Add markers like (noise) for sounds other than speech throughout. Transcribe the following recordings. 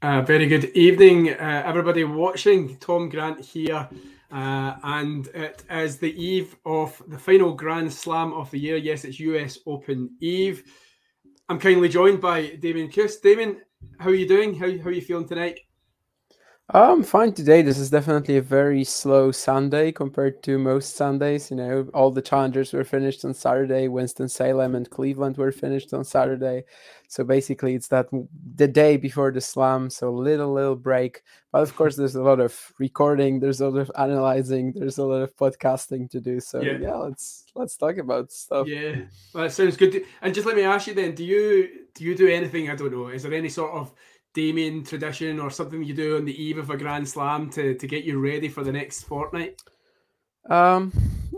Uh, very good evening, uh, everybody watching. Tom Grant here, uh, and it is the eve of the final Grand Slam of the year. Yes, it's US Open Eve. I'm kindly joined by Damien Kuss. Damien, how are you doing? How, how are you feeling tonight? I'm fine today. This is definitely a very slow Sunday compared to most Sundays. You know, all the challengers were finished on Saturday. Winston Salem and Cleveland were finished on Saturday. So basically, it's that the day before the slam. So a little little break. But of course, there's a lot of recording. There's a lot of analyzing. There's a lot of podcasting to do. So Yeah. yeah, let's let's talk about stuff. Yeah, well, that sounds good. And just let me ask you then: Do you do you do anything? I don't know. Is there any sort of Damien tradition or something you do on the eve of a Grand Slam to to get you ready for the next fortnight? Um,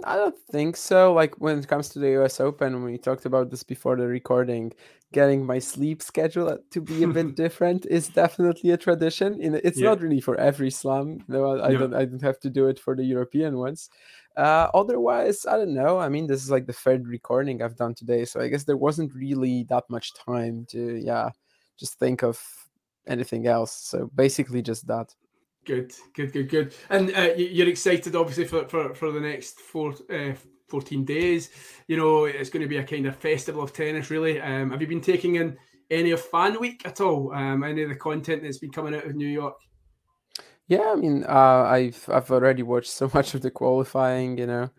I don't think so. Like when it comes to the US Open, we talked about this before the recording, getting my sleep schedule to be a bit (laughs) different is definitely a tradition. In it's Yeah. not really for every slam. No, I, I No. don't. I don't have to do it for the European ones. Uh, otherwise, I don't know. I mean, this is like the third recording I've done today, so I guess there wasn't really that much time to, yeah, just think of anything else. So basically, just that. Good, good, good, good. And uh, you're excited, obviously, for, for, for the next four, uh, 14 days. You know, it's going to be a kind of festival of tennis, really. Um, have you been taking in any of Fan Week at all? Um, any of the content that's been coming out of New York? Yeah, I mean, uh, I've I've already watched so (laughs) much of the qualifying, you know,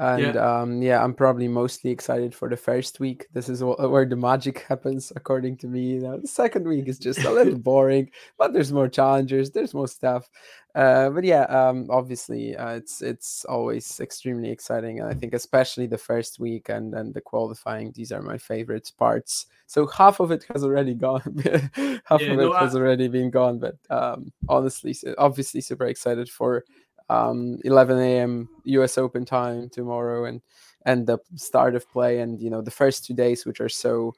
and um, yeah, I'm probably mostly excited for the first week. This is wh- where the magic (laughs) happens, according to me. You know, the second week is just a little (laughs) boring, but there's more challengers, there's more stuff. Uh, but yeah, um, obviously, uh, it's it's always extremely exciting, and I think especially the first week and and the qualifying. These are my favorite parts. So half of it has already gone. (laughs) half Yeah, of no, it has already been gone, but um, honestly, obviously, super excited for um, 11 a.m. U.S. Open time tomorrow, and and the start of play, and you know the first two days, which are so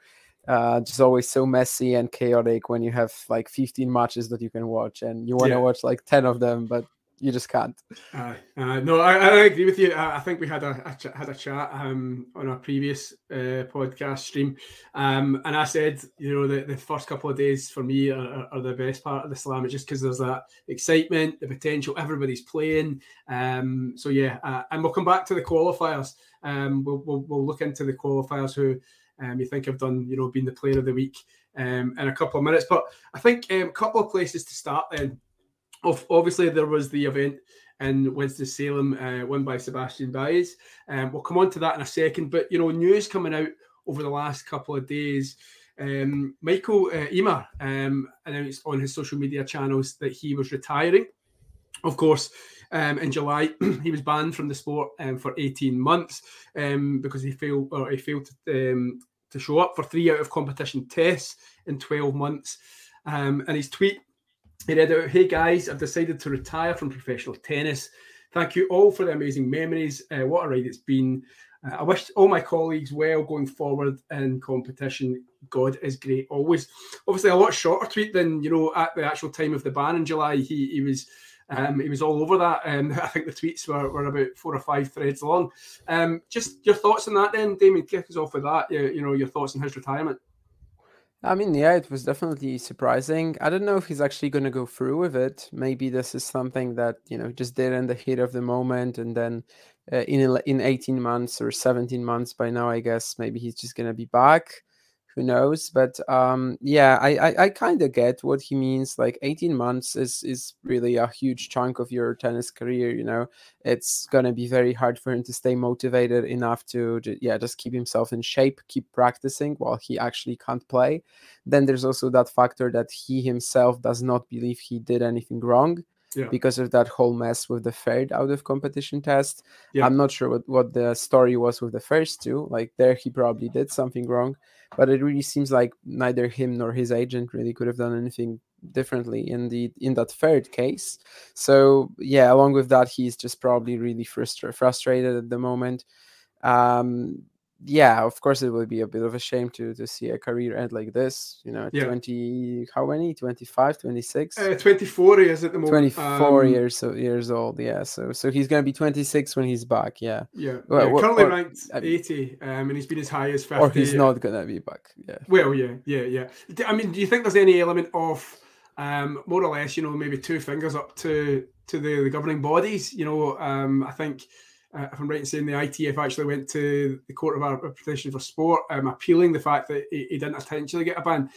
uh, just always so messy and chaotic when you have like 15 matches that you can watch, and you want to Yeah. watch like 10 of them, but you just can't. Uh, uh, no, I, I agree with you. I, I think we had a, a ch- had a chat um, on our previous uh, podcast stream, um, and I said, you know, the, the first couple of days for me are, are, the best part of the slam. It's just because there's that excitement, the potential, everybody's playing. Um, so yeah, uh, and we'll come back to the qualifiers. Um, we'll, we'll we'll look into the qualifiers who um, you think have done, you know, been the player of the week um, in a couple of minutes. But I think a couple of places to start then. Obviously there was the event in Winston Salem, uh, won by Sebastian Baez. Um, we'll come on to that in a second. But you know, news coming out over the last couple of days. Um, Michael uh, um, announced on his social media channels that he was retiring. Of course, Um, in July, (clears throat) he was banned from the sport um, for 18 months um, because he failed or he failed to, um, to show up for three out of competition tests in 12 months. And his tweet, he read out, "Hey guys, I've decided to retire from professional tennis. Thank you all for the amazing memories. Uh, what a ride it's been." Uh, I wish all my colleagues well going forward in competition. God is great always. Obviously, a lot shorter tweet than you know at the actual time of the ban in July. He he was um, he was all over that. Um, (laughs) I think the tweets were, were about four or five threads long. Um, just your thoughts on that, then, Damien. Kick us off with that. You, you know your thoughts on his retirement. I mean, yeah, it was definitely surprising. I don't know if he's actually going to go through with it. Maybe this is something that you know just did in the heat of the moment, and then uh, in in 18 months or 17 months by now, I guess maybe he's just going to be back who knows? But um yeah i i, I kind of get what he means like 18 months is is really a huge chunk of your tennis career you know? It's to be very hard for him to stay motivated enough to yeah just keep himself in shape keep practicing while he actually can't play. Then there's also that factor that he himself does not believe he did anything wrong yeah. because of that whole mess with the third out of competition test. Yeah. I'm not sure what, what the story was with the first two. Like there, he probably did something wrong but it really seems like neither him nor his agent really could have done anything differently in the in that third case so yeah along with that he's just probably really frustra- frustrated at the moment um yeah, of course, it would be a bit of a shame to to see a career end like this. You know, yeah. 20, how many? 25, 26? Uh, 24 years at the moment. 24 um, years so years old, yeah. So so he's going to be 26 when he's back, yeah. Yeah, well, yeah currently or, ranked 80, um, and he's been as high as 50. Or he's not going to be back, yeah. Well, yeah, yeah, yeah. I mean, do you think there's any element of, um, more or less, you know, maybe two fingers up to to the, the governing bodies? You know, um, I think uh, if I'm right in saying the ITF actually went to the Court of Arbitration for Sport, um, appealing the fact that he, he, didn't intentionally get a ban.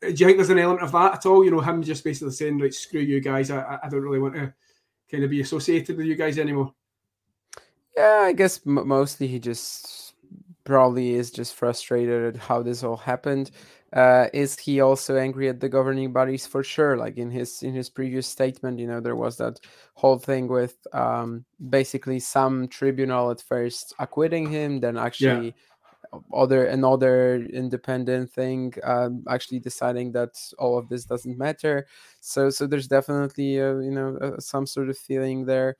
Do you think there's an element of that at all? You know, him just basically saying, like, screw you guys, I, I don't really want to kind of be associated with you guys anymore. Yeah, I guess m- mostly he just probably is just frustrated at how this all happened. Uh, is he also angry at the governing bodies for sure? Like in his in his previous statement, you know, there was that whole thing with um, basically some tribunal at first acquitting him, then actually yeah. other another independent thing um, actually deciding that all of this doesn't matter. So so there's definitely you know some sort of feeling there.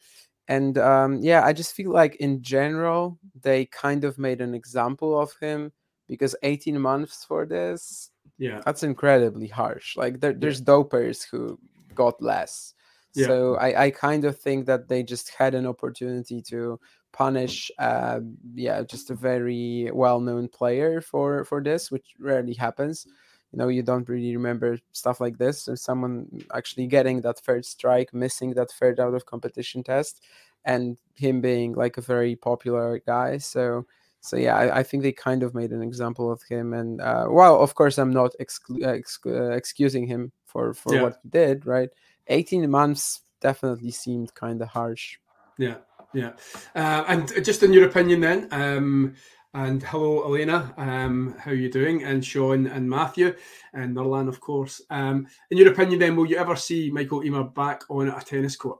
And um, yeah, I just feel like in general they kind of made an example of him because 18 months for this yeah. that's incredibly harsh. Like there, there's yeah. dopers who got less. Yeah. so I, I kind of think that they just had an opportunity to punish uh, yeah just a very well-known player for for this which rarely happens. You know you don't really remember stuff like this. And someone actually getting that third strike missing that third out of competition test and him being like a very popular guy. So so yeah, I, I, think they kind of made an example of him, and uh, well, of course, I'm not exclu- uh, ex- uh, excusing him for for yeah. what he did. Right, 18 months definitely seemed kind of harsh. Yeah, yeah, uh, and just in your opinion, then, um, and hello, Elena, um, how are you doing? And Sean and Matthew and Nurlan, of course. Um, in your opinion, then, will you ever see Michael Ymer back on a tennis court?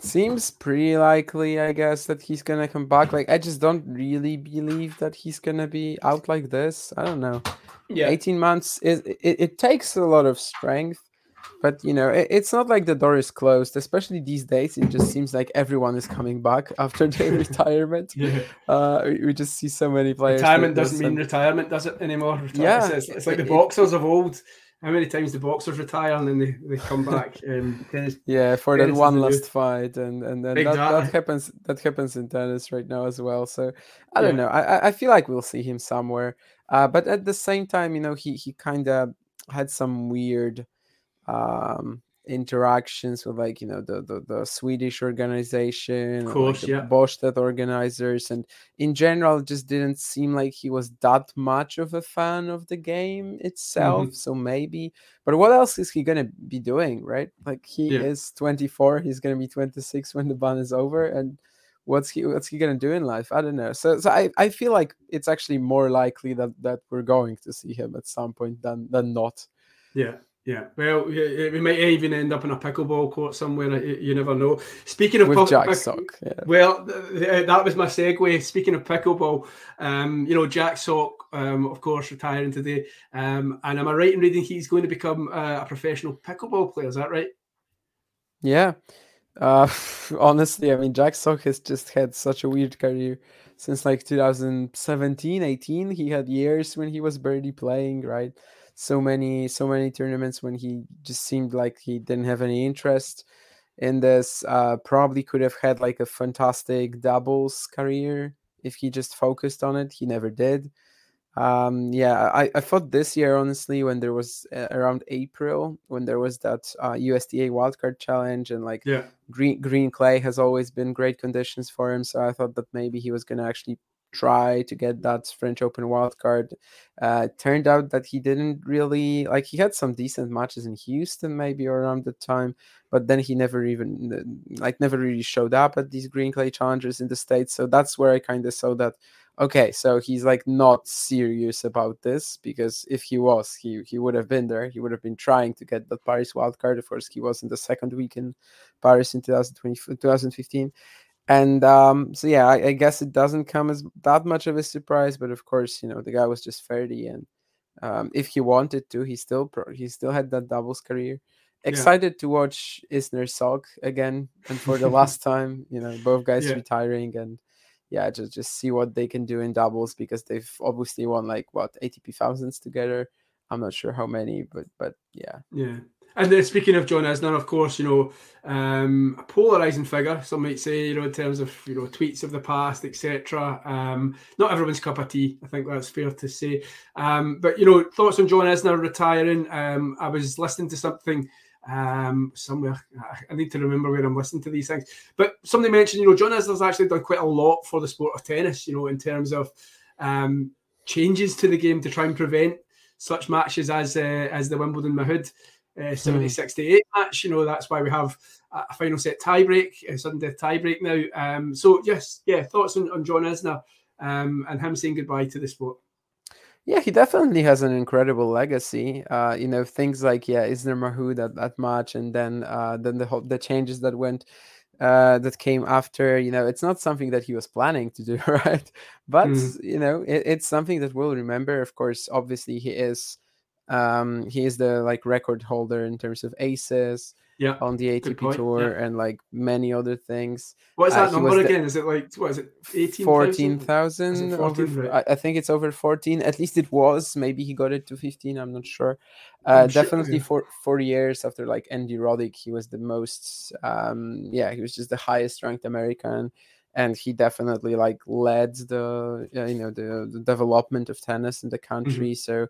Seems pretty likely, I guess, that he's gonna come back. Like, I just don't really believe that he's gonna be out like this. I don't know. Yeah, eighteen months is it, it takes a lot of strength, but you know, it, it's not like the door is closed. Especially these days, it just seems like everyone is coming back (laughs) after their (laughs) retirement. Yeah, uh, we just see so many players. Retirement doesn't mean and... retirement, does it anymore? yeah, it's, it's like the boxers of old how many times the boxers retire and then they, they come back? (laughs) Um, tennis, yeah, for that one last fight, and and then that, that, happens. That happens in tennis right now as well. So I don't yeah. know. I I feel like we'll see him somewhere. Uh, but at the same time, you know, he he kind of had some weird um interactions with like you know the the, the Swedish organization, of course, like yeah, Båstad organizers, and in general, just didn't seem like he was that much of a fan of the game itself. Mm-hmm. So maybe, but what else is he gonna be doing, right? Like he yeah. is 24, he's gonna be 26 when the ban is over, and what's he what's he gonna do in life? I don't know. So so I, I feel like it's actually more likely that that we're going to see him at some point than than not. Yeah. Yeah, well, we might even end up in a pickleball court somewhere. You, never know. Speaking of with pick- Jack Sock, yeah. well, that was my segue. Speaking of pickleball, um, you know, Jack Sock, um, of course, retiring today. Um, and am I right in reading he's going to become uh, a professional pickleball player? Is that right? Yeah. Uh, (laughs) honestly, I mean, Jack Sock has just had such a weird career since like 2017, 18. He had years when he was barely playing, right? So many so many tournaments when he just seemed like he didn't have any interest in this uh, probably could have had like a fantastic doubles career if he just focused on it he never did um, yeah I, I thought this year honestly when there was uh, around april when there was that uh, USTA wildcard challenge and like yeah. green green clay has always been great conditions for him so i thought that maybe he was going to actually try to get that French Open wildcard. Uh, turned out that he didn't really like. He had some decent matches in Houston, maybe around the time, but then he never even like never really showed up at these Green Clay Challengers in the states. So that's where I kind of saw that. Okay, so he's like not serious about this because if he was, he he would have been there. He would have been trying to get the Paris wildcard. Of course, he was in the second week in Paris in 2020, 2015 and um, so yeah, I, I, guess it doesn't come as that much of a surprise. But of course, you know, the guy was just thirty, and um, if he wanted to, he still pro- he still had that doubles career. Excited yeah. to watch Isner Sock again, and for the last (laughs) time, you know, both guys yeah. retiring, and yeah, just just see what they can do in doubles because they've obviously won like what ATP thousands together. I'm not sure how many, but but yeah, yeah. And then speaking of John Isner, of course, you know, um, a polarizing figure, some might say, you know, in terms of, you know, tweets of the past, etc. Um, not everyone's cup of tea, I think that's fair to say. Um, but, you know, thoughts on John Isner retiring. Um, I was listening to something um, somewhere. I need to remember where I'm listening to these things. But somebody mentioned, you know, John Isner's actually done quite a lot for the sport of tennis, you know, in terms of um, changes to the game to try and prevent such matches as uh, as the Wimbledon Mahut uh, 70 68 match. You know, that's why we have a final set tiebreak, a sudden death tiebreak now. Um, so, yes, yeah, thoughts on, on John Isner um, and him saying goodbye to the sport. Yeah, he definitely has an incredible legacy. Uh, you know, things like yeah, Isner Mahut at that match, and then uh, then the whole, the changes that went uh, that came after. You know, it's not something that he was planning to do, (laughs) right? But mm. you know, it, it's something that we'll remember. Of course, obviously, he is um, he is the like record holder in terms of aces yeah, on the ATP tour yeah. and like many other things. What is that uh, number again? The, is it like what is it? 18, 14,000 14, right? I, I, think it's over 14. At least it was. Maybe he got it to 15. I'm not sure. Uh, definitely sure, yeah. for four years after like Andy Roddick, he was the most. Um, yeah, he was just the highest ranked American and he definitely like led the uh, you know the, the, development of tennis in the mm-hmm. country mm-hmm. so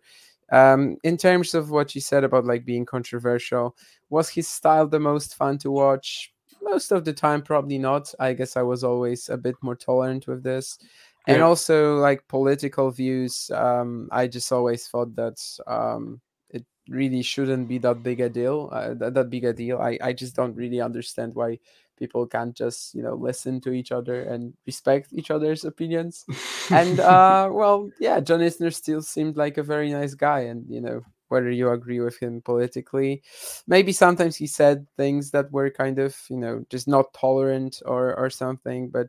um, in terms of what you said about like being controversial, was his style the most fun to watch? Most of the time, probably not. I guess I was always a bit more tolerant with this. Yeah. And also, like political views, um, I just always thought that um, it really shouldn't be that big a deal. Uh, that, that big a deal. I, I just don't really understand why people can't just you know listen to each other and respect each other's opinions. (laughs) And uh well yeah john isner still seemed like a very nice guy and you know whether you agree with him politically maybe sometimes he said things that were kind of you know just not tolerant or or something but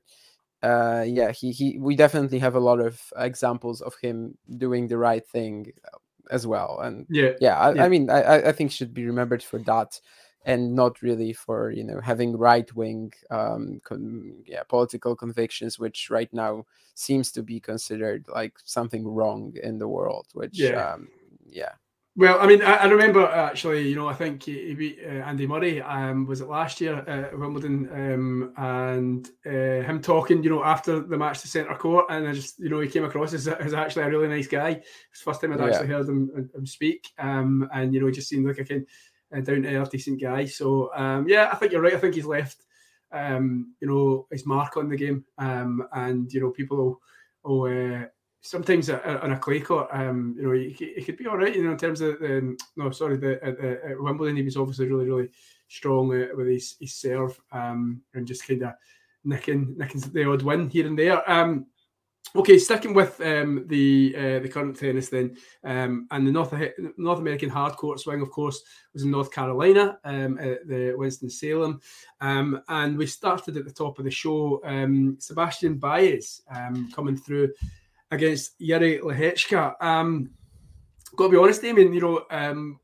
uh yeah he he we definitely have a lot of examples of him doing the right thing as well. And yeah. yeah i, yeah. I mean i i think should be remembered for that and not really for you know having right wing um, con- yeah political convictions which right now seems to be considered like something wrong in the world which yeah, um, yeah. Well, I mean, I, I, remember actually, you know, I think he, beat uh, Andy Murray. Um, was it last year at Wimbledon? Um, and uh, him talking, you know, after the match to centre court, and I just, you know, he came across as, as actually a really nice guy. It's the first time I'd yeah. actually heard him, him speak. Um, and you know, he just seemed like a kind uh, down to earth, decent guy. So um, yeah, I think you're right. I think he's left, um, you know, his mark on the game, um, and you know, people will, will uh, sometimes on a clay court, um, you know, he, could be all right. You know, in terms of um, no, sorry, the at, at Wimbledon, he was obviously really, really strong uh, with his, his serve um, and just kind of nicking nicking the odd win here and there. Um, Okay, sticking with um, the uh, the current tennis then, um, and the North North American hard court swing, of course, was in North Carolina um, at the Winston Salem, um, and we started at the top of the show. Um, Sebastian Baez um, coming through against Yuri Lehečka. Um, got to be honest, Damien, you know,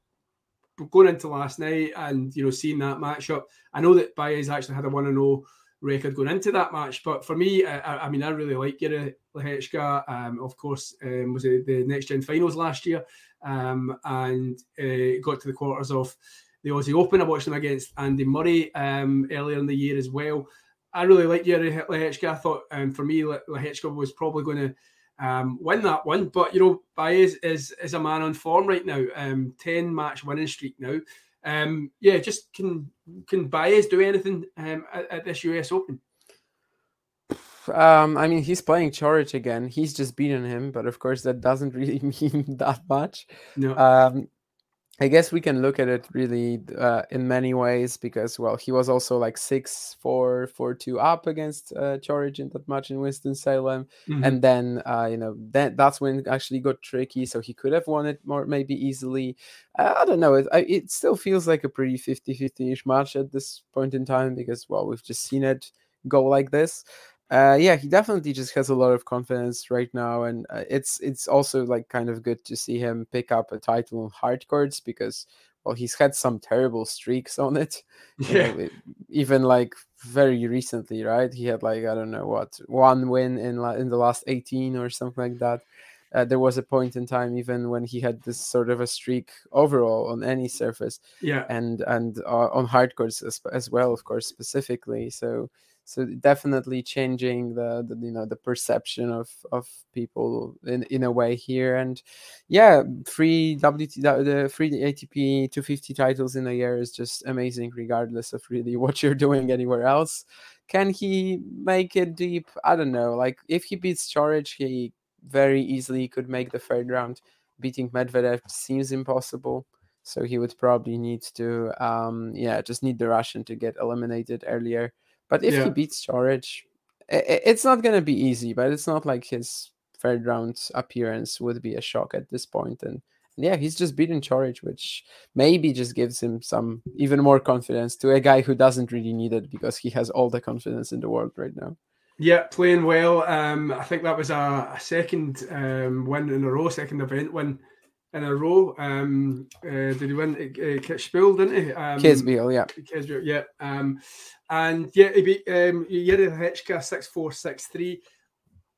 going into last night and you know seeing that matchup, I know that Baez actually had a one and zero oh record going into that match. But for me, I, I mean, I really like Yuri Lehečka. Um, of course, um, was it the next gen finals last year, um, and uh, got to the quarters of the Aussie Open. I watched him against Andy Murray um, earlier in the year as well. I really like Yuri Lehečka. I thought um, for me, Lehečka was probably going to. Um, win that one. But you know, Baez is is a man on form right now. Um, ten match winning streak now. Um, yeah, just can can Baez do anything um, at, at this US Open? Um, I mean, he's playing Coric again. He's just beaten him, but of course, that doesn't (laughs) really mean that much. No. Um, I guess we can look at it really uh, in many ways because, well, he was also like six, four, four, two up against uh, Coric in that match in Winston Salem, mm-hmm. and then uh, you know then that's when it actually got tricky. So he could have won it more maybe easily. Uh, I don't know. It, it still feels like a pretty 50-50 ish match at this point in time because, well, we've just seen it go like this uh, yeah, he definitely just has a lot of confidence right now, and uh, it's it's also like kind of good to see him pick up a title on hard courts because well, he's had some terrible streaks (laughs) on it. Yeah, know, even like very recently, right? He had like I don't know what one win in la- in the last eighteen or something like that. Uh, there was a point in time even when he had this sort of a streak overall on any surface yeah and and uh, on hard courts as, as well of course specifically so so definitely changing the, the, you know the perception of of people in in a way here. And yeah free wt the free atp 250 titles in a year is just amazing regardless of really (laughs) what you're doing anywhere else. Can he make it deep? I don't know. Like if he beats Coric, he very easily could make the third round. Beating medvedev seems impossible. So he would probably need to um yeah just need the russian to get eliminated earlier but if yeah. he beats Coric, it's not going to be easy, but it's not like his third round appearance would be a shock at this point. And yeah, he's just beaten Coric, which maybe just gives him some even more confidence to a guy who doesn't really need it because he has all the confidence in the world right now. Yeah, playing well. Um, I think that was a, a second um, win in a row, second event win in a row. Um, uh, did he win uh, Kitzbühel, didn't he? Um, Kitzbühel, yeah. Kitzbühel, yeah. Um, and yeah, he beat um, Yuri Lehečka 6 4 6 3.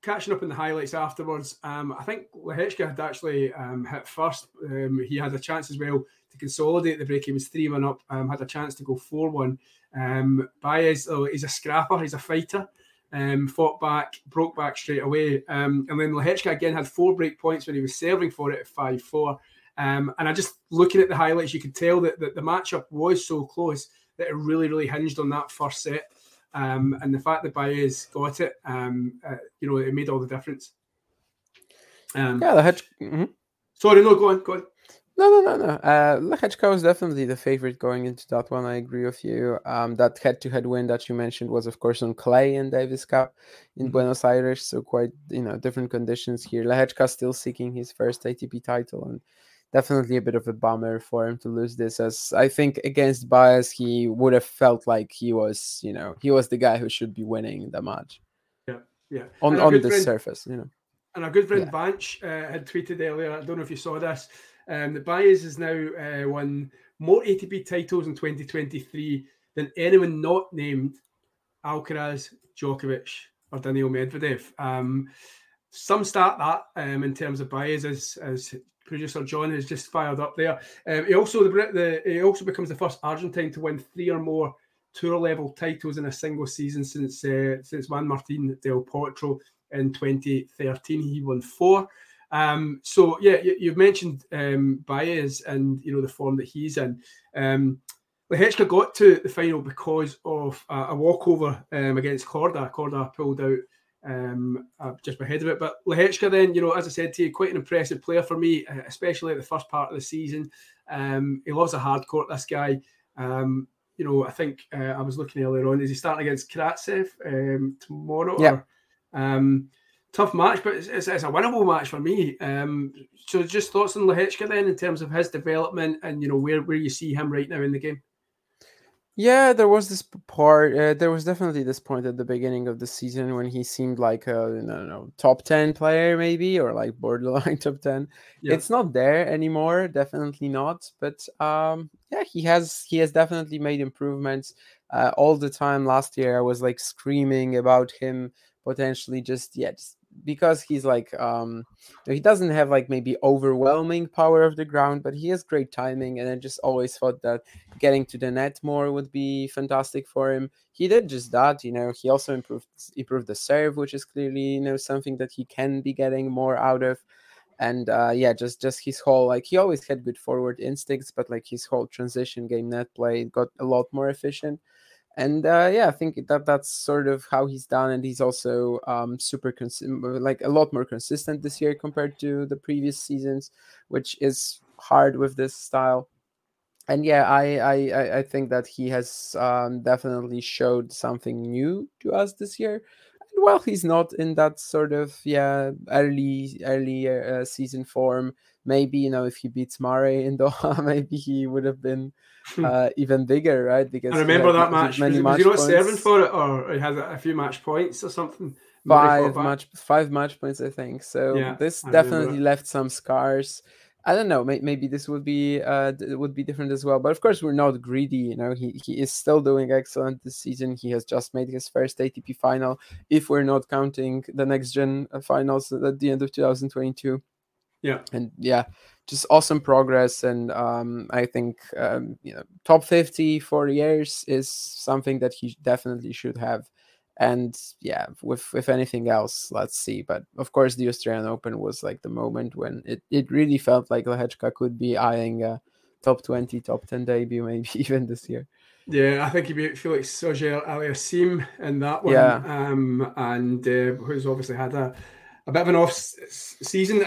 Catching up in the highlights afterwards, um, I think Lehečka had actually um, hit first. Um, he had a chance as well to consolidate the break. He was 3 1 up, um, had a chance to go 4 1. Um, Baez, oh, he's a scrapper, he's a fighter. Um, fought back, broke back straight away. Um, and then Lehečka again had four break points when he was serving for it at 5 4. Um, and I just looking at the highlights, you could tell that, that the matchup was so close that it really, really hinged on that first set. Um, and the fact that Baez got it, um, uh, you know, it made all the difference. Um, yeah, the hedge. Mm-hmm. Sorry, no, go on, go on. No, no, no, no. Uh, Lehečka was definitely the favorite going into that one. I agree with you. Um, that head-to-head win that you mentioned was, of course, on clay in Davis Cup in mm-hmm. Buenos Aires, so quite you know different conditions here. Lehečka still seeking his first ATP title, and definitely a bit of a bummer for him to lose this. As I think against Baez, he would have felt like he was, you know, he was the guy who should be winning the match. Yeah, yeah. On on the surface, you know. And our good friend yeah. Vanch uh, had tweeted earlier. I don't know if you saw this um, that Baez has now uh, won more ATP titles in 2023 than anyone not named Alcaraz, Djokovic, or Daniil Medvedev. Um, some start that um, in terms of Baez as, as producer John has just fired up there. Um, he also the, the, he also becomes the first Argentine to win three or more tour level titles in a single season since uh, since Juan Martin del Potro in 2013. He won four. Um, so yeah, you, have mentioned um, Baez and you know the form that he's in. Um, Lehečka got to the final because of a, a walkover um, against Korda. Korda pulled out um, uh, just ahead of it. But Lehečka, then, you know, as I said to you, quite an impressive player for me, uh, especially at the first part of the season. Um, he loves a hard court, this guy. Um, you know, I think uh, I was looking earlier on. Is he starting against Karatsev um, tomorrow? Yeah. Or, um, tough match, but it's, it's, it's, a winnable match for me. Um, so just thoughts on Lehecka then in terms of his development and you know where where you see him right now in the game. Yeah, there was this part. Uh, there was definitely this point at the beginning of the season when he seemed like a don't know top ten player maybe or like borderline (laughs) top ten. Yeah. It's not there anymore. Definitely not. But um, yeah, he has he has definitely made improvements. Uh, all the time last year, I was like screaming about him potentially just yeah just because he's like um he doesn't have like maybe overwhelming power of the ground but he has great timing and i just always thought that getting to the net more would be fantastic for him. He did just that you know he also improved improved the serve which is clearly you know something that he can be getting more out of. And uh yeah just just his whole like he always had good forward instincts but like his whole transition game net play got a lot more efficient and uh, yeah, I think that that's sort of how he's done, and he's also um, super cons- like a lot more consistent this year compared to the previous seasons, which is hard with this style. And yeah, I I I think that he has um, definitely showed something new to us this year. And while he's not in that sort of yeah early early uh, season form, maybe you know if he beats Murray in Doha, (laughs) maybe he would have been hmm. uh, even bigger, right? Because I remember that match. Many was, match was he not serving for it, or he has a few match points or something? Five match, five match points, I think. So yeah, this definitely left some scars. I don't know. Maybe this would be uh, would be different as well. But of course, we're not greedy. You know, he he is still doing excellent this season. He has just made his first ATP final. If we're not counting the next gen uh, finals at the end of 2022. Yeah. And yeah, just awesome progress. And um, I think um, you know, top 50 for years is something that he definitely should have. And yeah, with with anything else, let's see. But of course, the Australian Open was like the moment when it, it really felt like Lehecka could be eyeing a top 20, top 10 debut, (laughs) maybe even this year. Yeah, I think he beat Felix Auger Aliassime in that one. Yeah. Um, and uh, who's obviously had a, a bit of an off season.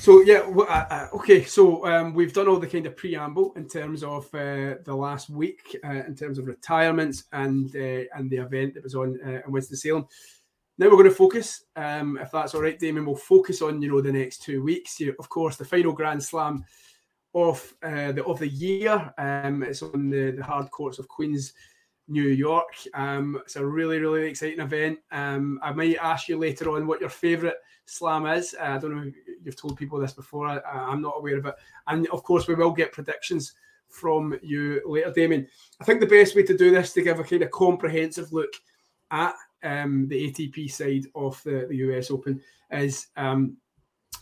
so yeah, uh, uh, okay. So um, we've done all the kind of preamble in terms of uh, the last week, uh, in terms of retirements and uh, and the event that was on uh, in Winston Salem. Now we're going to focus, um, if that's all right, Damien. We'll focus on you know the next two weeks. You, of course, the final Grand Slam of the of the year. Um, it's on the, the hard courts of Queens. New York. Um, it's a really, really exciting event. Um, I might ask you later on what your favourite slam is. Uh, I don't know you've told people this before. I, am not aware of it. And of course, we will get predictions from you later, Damien. I think the best way to do this to give a kind of comprehensive look at um, the ATP side of the, the US Open is um,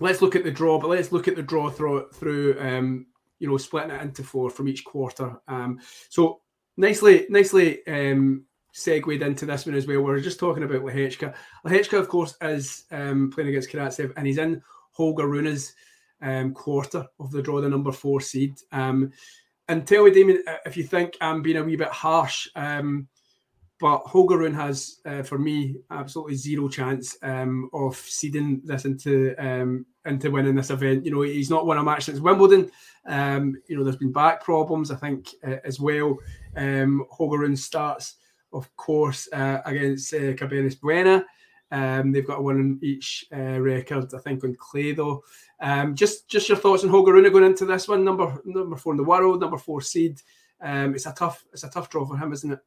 let's look at the draw, but let's look at the draw through, through um, you know, splitting it into four from each quarter. Um, so nicely, nicely um, segued into this one as well. We are just talking about Lehecka. Lehecka, of course, is um, playing against Karatsev, and he's in Holger Rune's um, quarter of the draw, the number four seed. Um, and tell me, Damien, if you think I'm being a wee bit harsh, um, but Holger Rune has, uh, for me, absolutely zero chance um, of seeding this into um, into winning this event. You know, he's not won a match since Wimbledon. You know, there's been back problems, I think, uh, as well. Um, Holger Rune starts of course, uh, against uh, Carreño Buena. Um, they've got one in each uh, record, I think, on clay though. Um, just just your thoughts on Holger Rune going into this one, number number four in the world, number four seed. Um, it's a tough it's a tough draw for him, isn't it?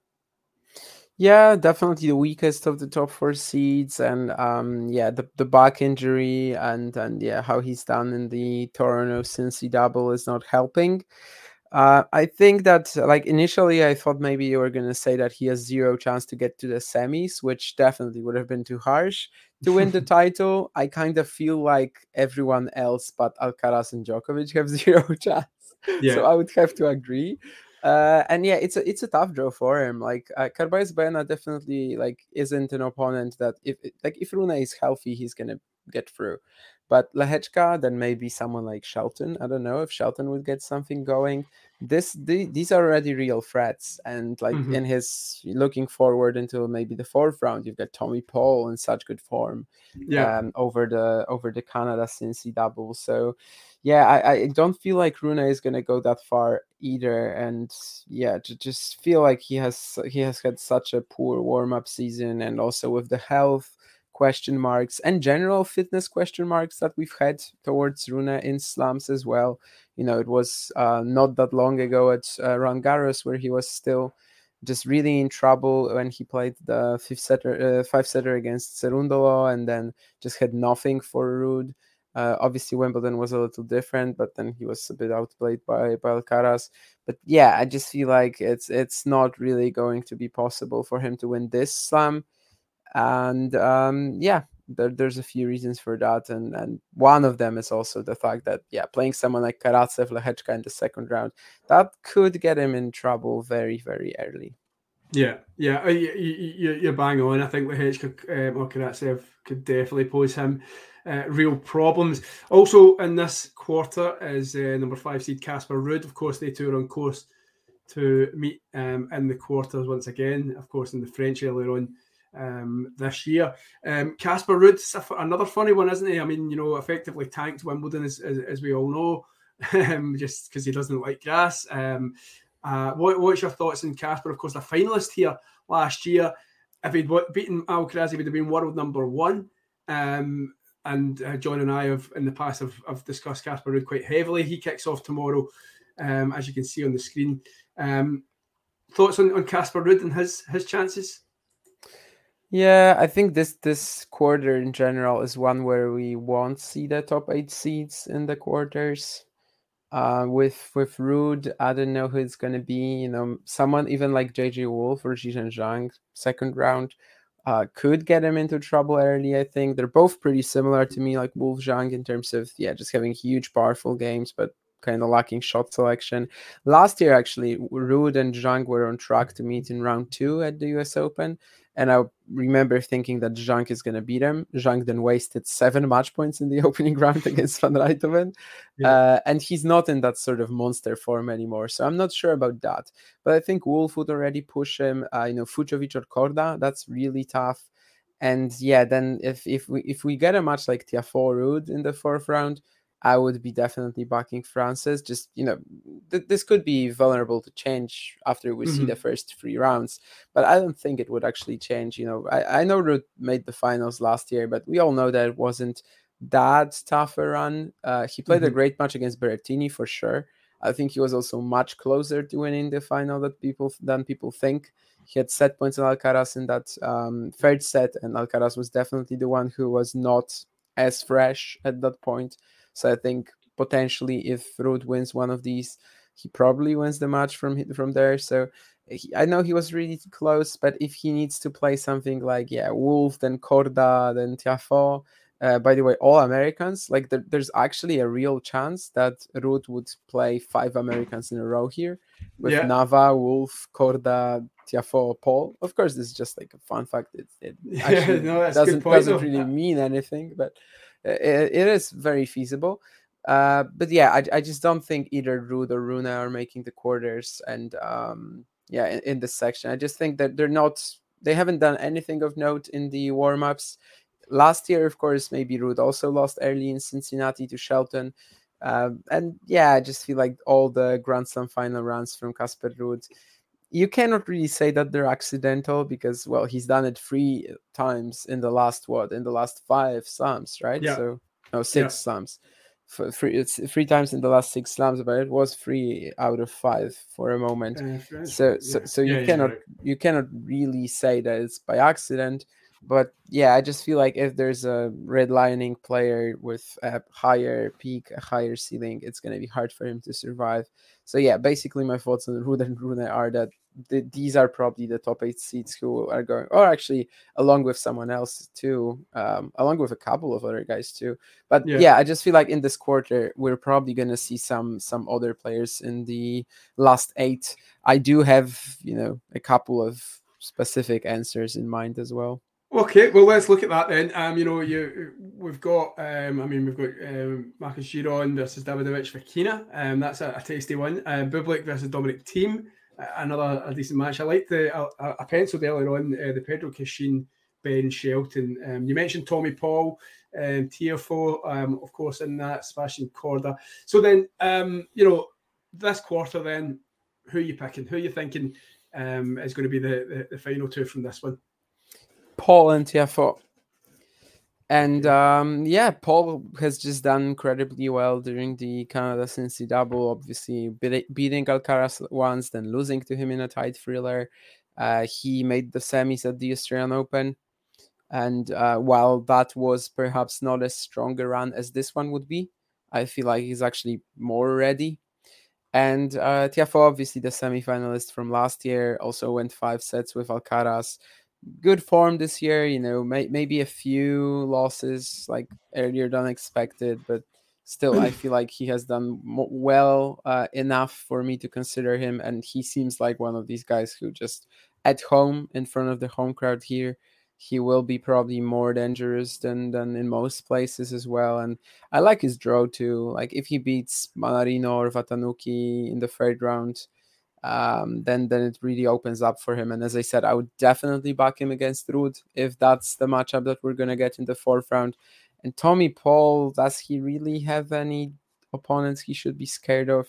Yeah, definitely the weakest of the top four seeds, and um, yeah, the, the back injury and and yeah, how he's done in the Toronto Cincy double is not helping. Uh, I think that like initially I thought maybe you were gonna say that he has zero chance to get to the semis, which definitely would have been too harsh to win the (laughs) title. I kind of feel like everyone else but Alcaraz and Djokovic have (laughs) zero chance. Yeah. So I would have to agree. Uh, and yeah, it's a it's a tough draw for him. Like uh, Carballes Baena definitely like isn't an opponent that if like if Rune is healthy, he's gonna get through. But Lehečka, then maybe someone like Shelton. I don't know if Shelton would get something going. This the, these are already real threats, and like Mhm. in his looking forward into maybe the fourth round, you've got Tommy Paul in such good form Yeah. um, over the over the Canada Cincy double. So yeah, I, I don't feel like Rune is gonna go that far either. And yeah, to just feel like he has he has had such a poor warm up season, and also with the health question marks and general fitness question marks that we've had towards Rune in slams as well. You know, it was uh, not that long ago at uh, Roland Garros where he was still just really in trouble when he played the fifth setter, uh, five setter against Cerundolo, and then just had nothing for Ruud. Uh, obviously, Wimbledon was a little different, but then he was a bit outplayed by by Alcaraz. But yeah, I just feel like it's it's not really going to be possible for him to win this slam, and um, yeah, there, there's a few reasons for that, and and one of them is also the fact that yeah, playing someone like Karatsev, Lehečka in the second round, that could get him in trouble very very early. Yeah, yeah, uh, you, you're bang on. I think Lehečka um, or Karatsev could definitely pose him uh, real problems. Also, in this quarter is uh, number five seed Casper Ruud. Of course, they two are on course to meet um, in the quarters once again. Of course, in the French earlier on um, this year. Um, Casper Ruud, another funny one, isn't he? I mean, you know, effectively tanked Wimbledon, as, as, as we all know, (laughs) um, just because he doesn't like grass. Um, uh, what, what's your thoughts on Casper? Of course, the finalist here last year. If he'd beaten Alcaraz, he would have been world number one. Um, and uh, John and I have in the past have, have discussed Casper Ruud quite heavily. He kicks off tomorrow, um, as you can see on the screen. Um, thoughts on, on Casper Ruud and his his chances? Yeah, I think this this quarter in general is one where we won't see the top eight seeds in the quarters. Uh, with with Ruud, I don't know who it's gonna be. You know, someone even like JJ Wolf or Zhizhen Zhang, second round, uh, could get him into trouble early. I think they're both pretty similar to me, like Wolf Zhang in terms of yeah, just having huge, powerful games, but kind of lacking shot selection. Last year, actually, Ruud and Zhang were on track to meet in round two at the U.S. Open. And I remember thinking that Zhang is going to beat him. Zhang then wasted seven match points in the (laughs) opening round against Van Rijthoven. Yeah. Uh, and he's not in that sort of monster form anymore. So I'm not sure about that. But I think Wolf would already push him. Uh, you know, Fucsovics or Korda, that's really tough. And yeah, then if if we if we get a match like Tiafoe Ruud in the fourth round, I would be definitely backing Francis. Just you know, th- this could be vulnerable to change after we mm-hmm. see the first three rounds, but I don't think it would actually change. You know, I, I know Ruud made the finals last year, but we all know that it wasn't that tough a run. Uh, he played mm-hmm. a great match against Berrettini for sure. I think he was also much closer to winning the final that people than people think. He had set points on Alcaraz in that um, third set, and Alcaraz was definitely the one who was not as fresh at that point. So I think potentially if Ruud wins one of these, he probably wins the match from from there. So he, I know he was really close, but if he needs to play something like yeah, Wolf, then Korda, then Tiafoe. Uh, by the way, all Americans, like there, there's actually a real chance that Ruud would play five Americans in a row here with yeah. Nava, Wolf, Korda, Tiafoe, Paul. Of course, this is just like a fun fact. It, it (laughs) actually yeah, no, doesn't doesn't really mean anything, but it, it is very feasible. Uh, but yeah, I, I just don't think either Ruud or Rune are making the quarters, and um, yeah, in, in this section, I just think that they're not. They haven't done anything of note in the warm ups. Last year, of course, maybe Ruud also lost early in Cincinnati to Shelton. Um, and yeah, I just feel like all the Grand Slam final runs from Casper Ruud, you cannot really say that they're accidental because, well, he's done it three times in the last what in the last five slams, right? Yeah. So no, six yeah. slams. For three, it's three times in the last six slams, but it was three out of five for a moment. Uh, so, so, yeah. so you yeah, cannot you cannot really say that it's by accident but yeah, I just feel like if there's a redlining player with a higher peak, a higher ceiling, it's going to be hard for him to survive. So yeah, basically my thoughts on (laughs) Ruud and Rune are that the, these are probably the top eight seeds who are going, or actually along with someone else too, um, along with a couple of other guys too. But yeah. yeah I just feel like in this quarter we're probably going to see some some other players in the last eight. I do have you know a couple of specific answers in mind as well. Okay, well let's look at that then. Um, you know, you we've got um, I mean we've got um, Marcos Giron versus Davidovich Fokina. Um, that's a, a tasty one. Um, Bublik versus Dominic Thiem, another a decent match. I like the I, I penciled earlier on uh, the Pedro Cachin, Ben Shelton. Um, you mentioned Tommy Paul, um, Tiafoe, um, of course, in that Sebastian Korda. So then, um, you know, this quarter then, who are you picking? Who are you thinking um, is going to be the, the, the final two from this one? Paul and Tiafoe. And um, yeah, Paul has just done incredibly well during the Canada Cincy double. Obviously, beating Alcaraz once, then losing to him in a tight thriller. Uh, he made the semis at the Australian Open. And uh, while that was perhaps not as strong a run as this one would be, I feel like he's actually more ready. And uh, Tiafoe, obviously the semi-finalist from last year, also went five sets with Alcaraz good form this year. You know, may, maybe a few losses like earlier than expected, but still, I feel like he has done well uh, enough for me to consider him. And he seems like one of these guys who just at home in front of the home crowd here. He will be probably more dangerous than than in most places as well. And I like his draw too. Like if he beats Mannarino or Vatanuki in the third round, um, then then it really opens up for him. And as I said, I would definitely back him against Ruud if that's the matchup that we're gonna get in the fourth round. And Tommy Paul, does he really have any opponents he should be scared of?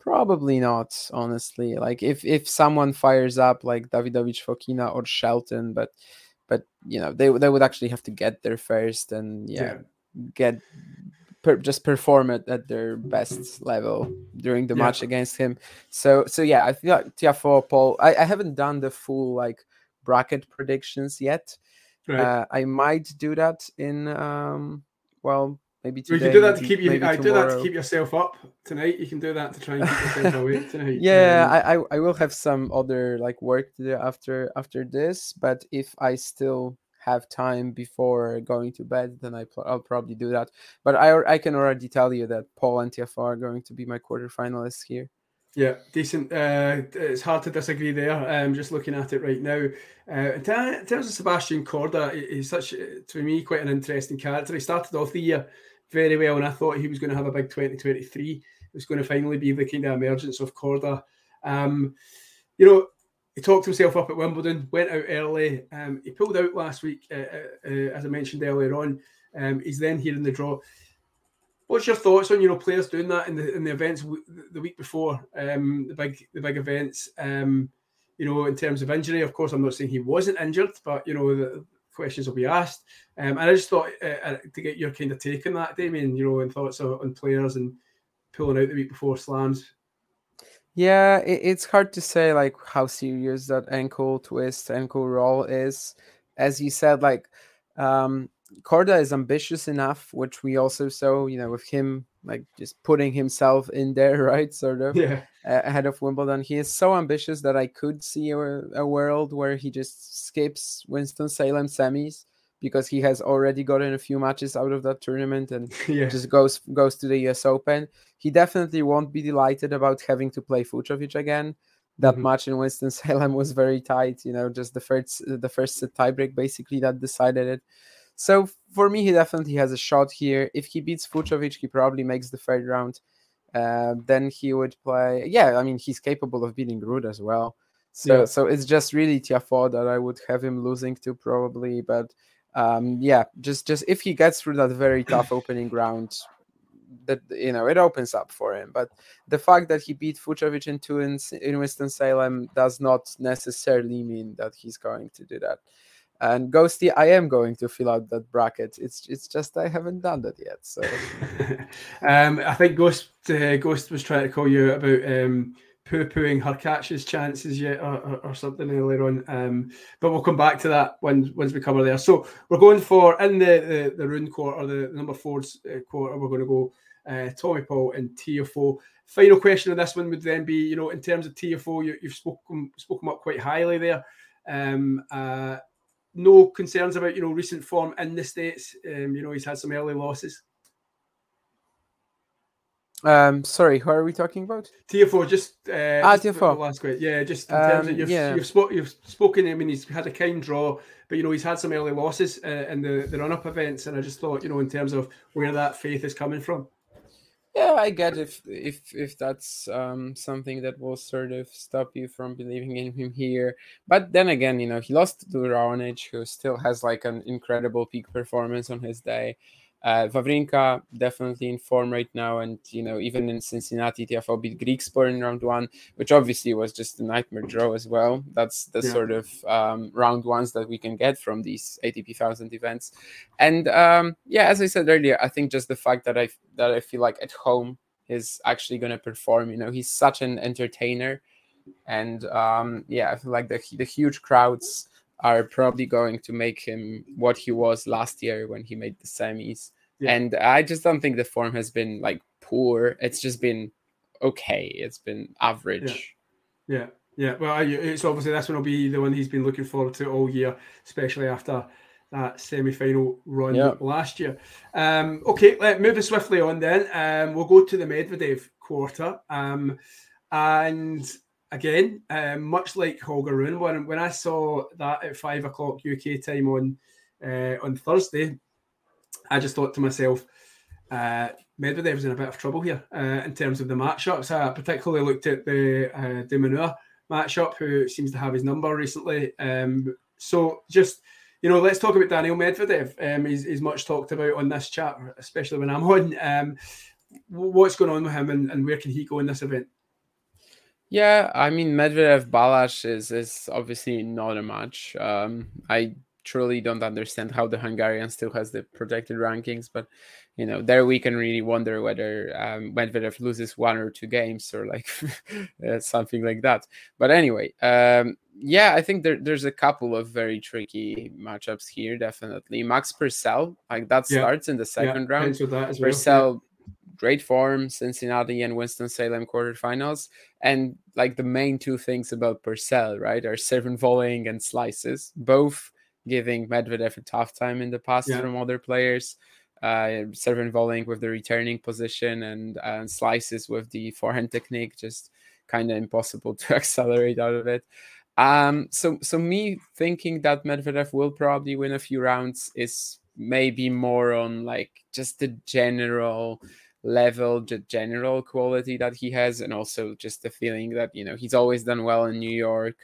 Probably not, honestly. Like if if someone fires up like Davidovich Fokina or Shelton, but but you know they they would actually have to get there first and yeah, yeah. get per, just perform it at their best level during the yeah. match against him. So so yeah, I feel like Tiafoe, Paul. I, I haven't done the full like bracket predictions yet. Right. Uh, I might do that in um well maybe today. We can do that to keep you. I do that to keep yourself up tonight. You can do that to try and keep yourself awake (laughs) tonight. Yeah, um, I, I I will have some other like work to do after after this, but if I still have time before going to bed, then I pl- I'll probably do that. But I I can already tell you that Paul and Tiafoe are going to be my quarterfinalists here. Yeah, decent. Uh, it's hard to disagree there. I'm um, just looking at it right now. Uh, in, terms of Sebastian Korda, he's such, to me, quite an interesting character. He started off the year very well, and I thought he was going to have a big 2023. It was going to finally be the kind of emergence of Korda. Um, you know, he talked himself up at Wimbledon, went out early. Um, he pulled out last week, uh, uh, uh, as I mentioned earlier on. Um, he's then here in the draw. What's your thoughts on you know players doing that in the in the events w- the week before um, the big the big events? Um, you know, in terms of injury, of course, I'm not saying he wasn't injured, but you know the questions will be asked. Um, and I just thought uh, uh to get your kind of take on that, Damien. You know, and thoughts on players and pulling out the week before slams. Yeah, it, it's hard to say like how serious that ankle twist, ankle roll is. As you said, like um Korda is ambitious enough, which we also saw, you know, with him like just putting himself in there, (laughs) right? Sort of yeah. ahead of Wimbledon. He is so ambitious that I could see a, a world where he just skips Winston Salem semis because he has already gotten a few matches out of that tournament and (laughs) yeah. just goes goes to the US Open. He definitely won't be delighted about having to play Fucsovics again. That mm-hmm. match in Winston Salem was very tight, you know, just the first the first tiebreak basically that decided it. So for me, he definitely has a shot here. If he beats Fucsovics, he probably makes the third round. Uh, then he would play. Yeah, I mean, he's capable of beating Ruud as well. So, yeah. so it's just really Tiafoe that I would have him losing to probably. But um, yeah, just just if he gets through that very tough opening round, that you know it opens up for him. But the fact that he beat Fucsovics in two in, in Winston Salem does not necessarily mean that he's going to do that. And Ghosty, I am going to fill out that bracket. It's it's just I haven't done that yet. So, (laughs) um, I think Ghost uh, Ghost was trying to call you about um, poo-pooing Hurkacz's chances yet, or, or, or, something earlier on. Um, but we'll come back to that when once we cover there. So we're going for in the the, the Rune quarter, the, number four's uh, quarter. We're going to go uh, Tommy Paul and Tiafoe. Final question on this one would then be, you know, in terms of Tiafoe, you, you've spoken spoken up quite highly there. Um, uh, no concerns about you know recent form in the states. Um, you know, he's had some early losses. Um, sorry, who are we talking about? Tiafoe, just uh, ah, just Tiafoe. Last question. Yeah, just in terms um, of you've, yeah. you've, you've spoken. I mean, he's had a kind draw, but you know he's had some early losses uh, in the, the run up events, and I just thought, you know, in terms of where that faith is coming from. Yeah, I get if if if that's um, something that will sort of stop you from believing in him here. But then again, you know, he lost to Raonic, who still has like an incredible peak performance on his day. Uh, Wawrinka definitely in form right now, and you know even in Cincinnati, Tiafoe beat Griekspoor in round one, which obviously was just a nightmare draw as well. That's the yeah. sort of um, round ones that we can get from these ATP thousand events, and um, yeah, as I said earlier, I think just the fact that I that I feel like at home is actually going to perform. You know, he's such an entertainer, and um, yeah, I feel like the the huge crowds are probably going to make him what he was last year when he made the semis. Yeah. And I just don't think the form has been like poor. It's just been okay. It's been average. Yeah. Yeah. yeah. Well, it's obviously this one will be the one he's been looking forward to all year, especially after that semi-final run yeah. last year. Um, okay, let moving swiftly on then. Um, we'll go to the Medvedev quarter. Um, and again, um, much like Holger Rune, when, when I saw that at five o'clock UK time on uh, on Thursday, I just thought to myself, uh, Medvedev was in a bit of trouble here uh, in terms of the matchups. I particularly looked at the uh, Minaur matchup, who seems to have his number recently. Um, so just you know, let's talk about Daniil Medvedev. Um, he's, he's much talked about on this chat, especially when I'm on. Um, what's going on with him, and, and where can he go in this event? Yeah, I mean Medvedev Balazs is is obviously not a match. Um, I truly don't understand how the Hungarian still has the projected rankings, but you know there we can really wonder whether um, Medvedev loses one or two games or like (laughs) uh, something like that. But anyway, um, yeah, I think there, there's a couple of very tricky matchups here. Definitely, Max Purcell, like that starts in the second yeah, round. Purcell. Great form, Cincinnati and Winston-Salem quarterfinals. And like the main two things about Purcell, right, are serve and volleying and slices, both giving Medvedev a tough time in the past yeah. from other players. Uh, volleying with the returning position and, uh, slices with the forehand technique, just kind of impossible (laughs) to accelerate out of it. Um, so, so me thinking that Medvedev will probably win a few rounds is maybe more on like just the general level, the general quality that he has, and also just the feeling that you know he's always done well in New York.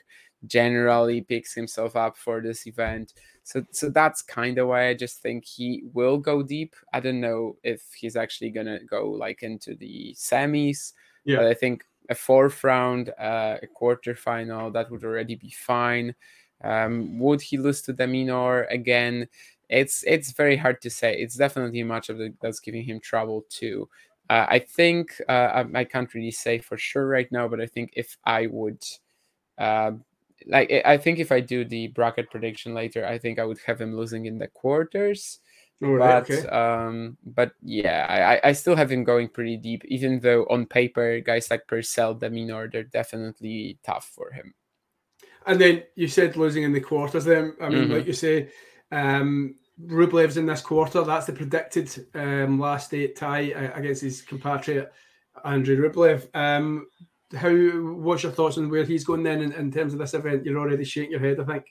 Generally picks himself up for this event, so so that's kind of why I just think he will go deep. I don't know if he's actually gonna go like into the semis, yeah. but I think a fourth round, uh, a quarter final, that would already be fine. Um, would he lose to De Minaur again? It's it's very hard to say. It's definitely a matchup that's giving him trouble too. Uh, I think uh, I, I, can't really say for sure right now, but I think if I would, uh, like, I think if I do the bracket prediction later, I think I would have him losing in the quarters. Oh, but okay. um, but yeah, I, I still have him going pretty deep, even though on paper, guys like Purcell, De Minaur, they're definitely tough for him. And then you said losing in the quarters. Then I mean, mm-hmm. like you say, um, Rublev's in this quarter. That's the predicted um, last eight tie uh, against his compatriot Andrei Rublev. Um, how? What's your thoughts on where he's going then in, in, terms of this event? You're already shaking your head, I think.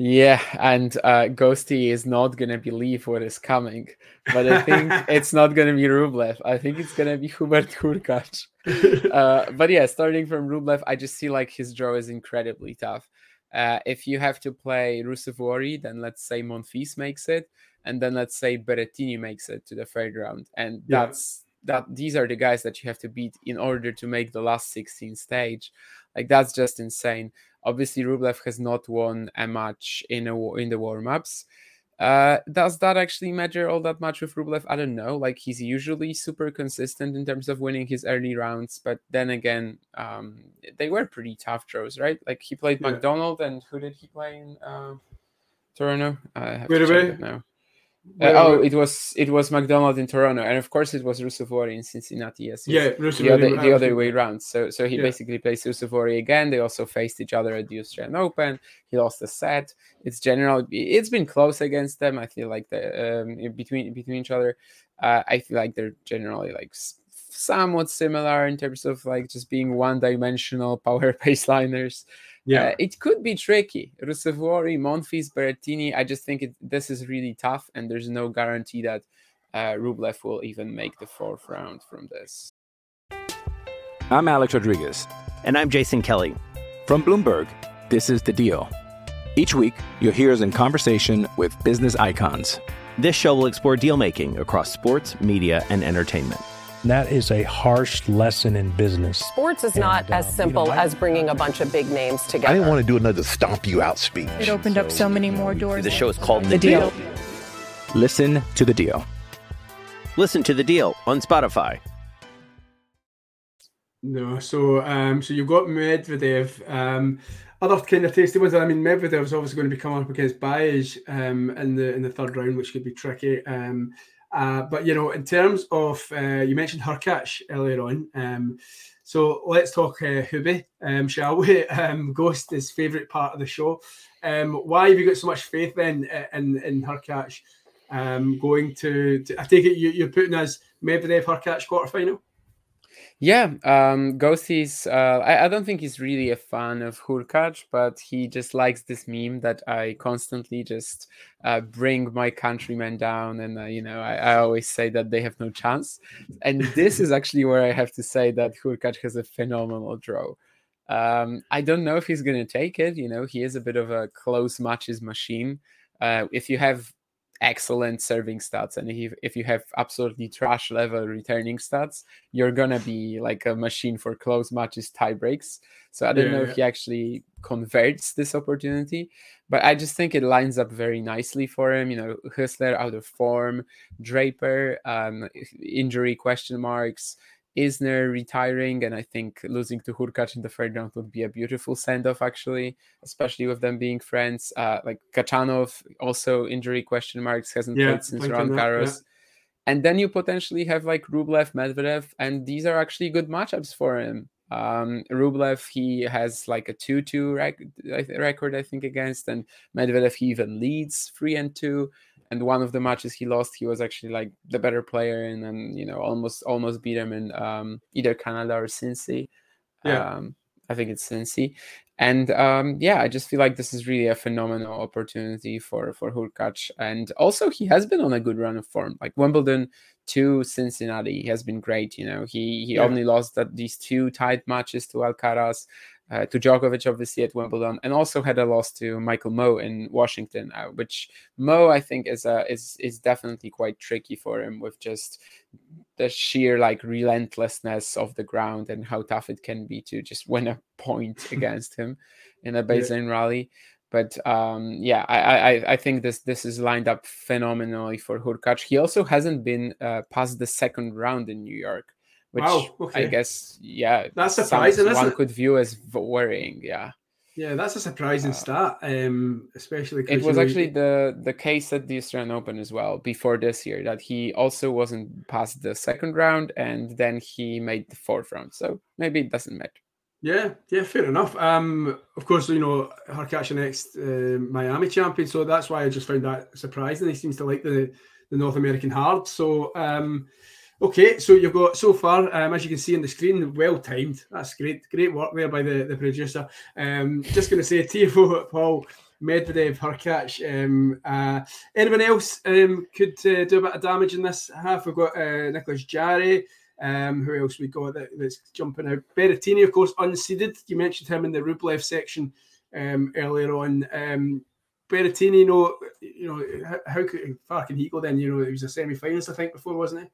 Yeah, and uh, Ghosty is not gonna believe what is coming, but I think (laughs) it's not gonna be Rublev. I think it's gonna be (laughs) Hubert Hurkacz. (laughs) uh, but yeah, starting from Rublev, I just see like his draw is incredibly tough. Uh, if you have to play Ruusuvuori, then let's say Monfils makes it, and then let's say Berrettini makes it to the third round, and yeah. that's that. These are the guys that you have to beat in order to make the last 16 stage. Like that's just insane. Obviously, Rublev has not won a match in a in the warm ups. Uh, does that actually matter all that much with Rublev? I don't know. Like he's usually super consistent in terms of winning his early rounds, but then again, um, they were pretty tough draws, right? Like he played Yeah. McDonald, and who did he play in uh, Toronto? I have Wait to a check minute. it now. Uh, oh, it was it was McDonald in Toronto, and of course it was Ruusuvuori in Cincinnati. Yes, Yeah. Ruusuvuori, the other the other way around. So so he Yeah. basically plays Ruusuvuori again. They also faced each other at the Australian Open. He lost a set. It's general. It's been close against them. I feel like the um, between between each other. Uh, I feel like they're generally like somewhat similar in terms of like just being one dimensional power (laughs) baseliners. Yeah. Uh, it could be tricky. Ruusuvuori, Monfils, Berrettini. I just think it, this is really tough, and there's no guarantee that uh, Rublev will even make the fourth round from this. I'm Alex Rodriguez. And I'm Jason Kelly. From Bloomberg, this is The Deal. Each week, you'll hear us in conversation with business icons. This show will explore deal making across sports, media, and entertainment. And that is a harsh lesson in business. Sports is not And, as um, you simple know, I- as bringing a bunch of big names together. I didn't want to do another stomp you out speech. It opened up so many more doors. The show is called The The Deal. Deal. Listen to The Deal. Listen to The Deal on Spotify. No, so um, so you've got Medvedev. Um, other kind of tasty ones. I mean, Medvedev Medvedev's obviously going to be coming up against Baez um, in the in the third round, which could be tricky. Um, uh, but you know, in terms of uh, you mentioned Hurkacz earlier on. Um, so let's talk uh, Hubie, um, shall we? (laughs) Um, Ghost is favourite part of the show. Um, why have you got so much faith then uh, in in Hurkacz um, going to, to? I take it you, you're putting as Medvedev Hurkacz quarterfinal. Yeah, um, Ghosties. Uh, I, I don't think he's really a fan of Hurkacz, but he just likes this meme that I constantly just uh, bring my countrymen down, and uh, you know, I, I always say that they have no chance. And this is (laughs) actually where I have to say that Hurkacz has a phenomenal draw. Um, I don't know if he's going to take it. You know, he is a bit of a close matches machine. Uh, if you have excellent serving stats and if, if you have absolutely trash level returning stats you're gonna be like a machine for close matches tie breaks so i don't Yeah, know yeah. if he actually converts this opportunity but i just think it lines up very nicely for him you know Hüsler out of form draper um, injury question marks Isner retiring, and I think losing to Hurkacz in the third round would be a beautiful send off, actually, especially with them being friends. Uh, like Khachanov, also injury question marks, hasn't Yeah, played since Roland that, Garros. And then you potentially have like Rublev, Medvedev, and these are actually good matchups for him. Um, Rublev, he has like a 2 2 rec- record, I think, against, and Medvedev, he even leads 3 and 2 and one of the matches he lost he was actually like the better player and then you know almost almost beat him in um, either canada or cincy Yeah. um, i think it's cincy and um, yeah i just feel like this is really a phenomenal opportunity for for Hurkacz. and also he has been on a good run of form like wimbledon to cincinnati he has been great you know he he Yeah. only lost that these two tight matches to alcaraz uh, to Djokovic, obviously at Wimbledon, and also had a loss to Michael Mmoh in Washington, uh, which Mmoh I think is uh, is is definitely quite tricky for him with just the sheer like relentlessness of the ground and how tough it can be to just win a point (laughs) against him in a baseline rally. But um, yeah, I, I I think this this is lined up phenomenally for Hurkacz. He also hasn't been uh, past the second round in New York which Wow, I guess yeah, That's surprising, isn't One could view as worrying. Yeah, Yeah, that's a surprising stat, um, especially Uh, it was actually the the case at the Australian Open as well before this year that he also wasn't past the second round and then he made the fourth round. So maybe it doesn't matter. Yeah, yeah, fair enough. Um, of course, you know, Hurkacz next uh, Miami champion, so that's why I just found that surprising. He seems to like the the North American hard. So, um, okay, so you've got so far, um, as you can see on the screen, well timed. That's great, great work there by the the producer. Um, just going to say, (laughs) Tiafoe, Paul. Medvedev, Hurkacz. Um, uh, anyone else um, could uh, do a bit of damage in this half? We've got uh, Nicholas Jarry. Um, who else we got that, that's jumping out? Berrettini, of course, unseeded. You mentioned him in the Rublev section um, earlier on. Um, Berrettini, you know, you know, how, how far can he go then? You know, he was a semi-finalist, I think, before, wasn't he?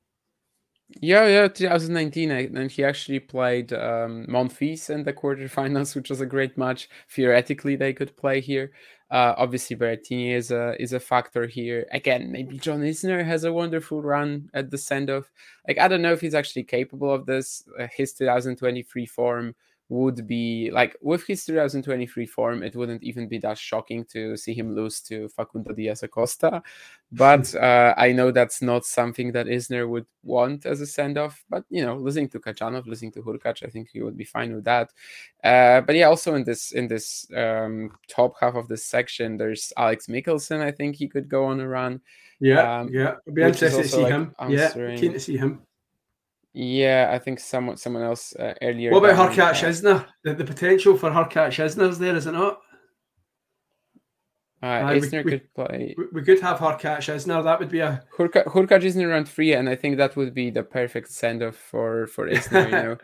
Yeah, yeah, 2019, I- and he actually played um, Monfils in the quarterfinals, (laughs) which was a great match. Theoretically, they could play here. Uh, obviously, Berrettini is a is a factor here. Again, maybe John Isner has a wonderful run at the send off. Like I don't know if he's actually capable of this. Uh, his 2023 form would be like with his 2023 form, it wouldn't even be that shocking to see him lose to Facundo Diaz Acosta. But (laughs) uh, I know that's not something that Isner would want as a send off. But you know, losing to Khachanov, losing to Hurkacz, I think he would be fine with that. Uh, but yeah, also in this in this um, top half of this section, there's Alex Michelsen. I think he could go on a run. Yeah, um, yeah, I'd be interested to see like him. Answering... Yeah, keen to see him. Yeah, I think someone someone else uh, earlier. What about Hurkacz Isner? The, the potential for Hurkacz Isner's there, is it not? Uh, uh, Isner we, could play. We, could have Isner. That would be a Hurkacz Isner around three, and I think that would be the perfect send off for for Isner. You (laughs) know.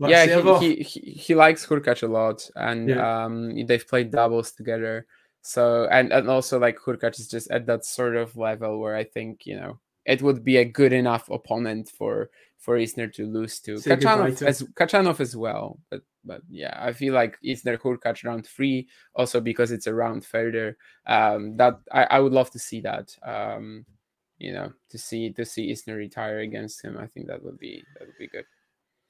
(laughs) yeah, he, he, he, he likes Hurkacz a lot, and yeah. um, they've played doubles together. So and and also like Hurkacz is just at that sort of level where I think you know it would be a good enough opponent for for Isner to lose to Khachanov as as well. But but yeah, I feel like Isner Hurkacz round three also because it's a round further. Um, that I, I would love to see that. Um, you know, to see to see Isner retire against him, I think that would be that would be good.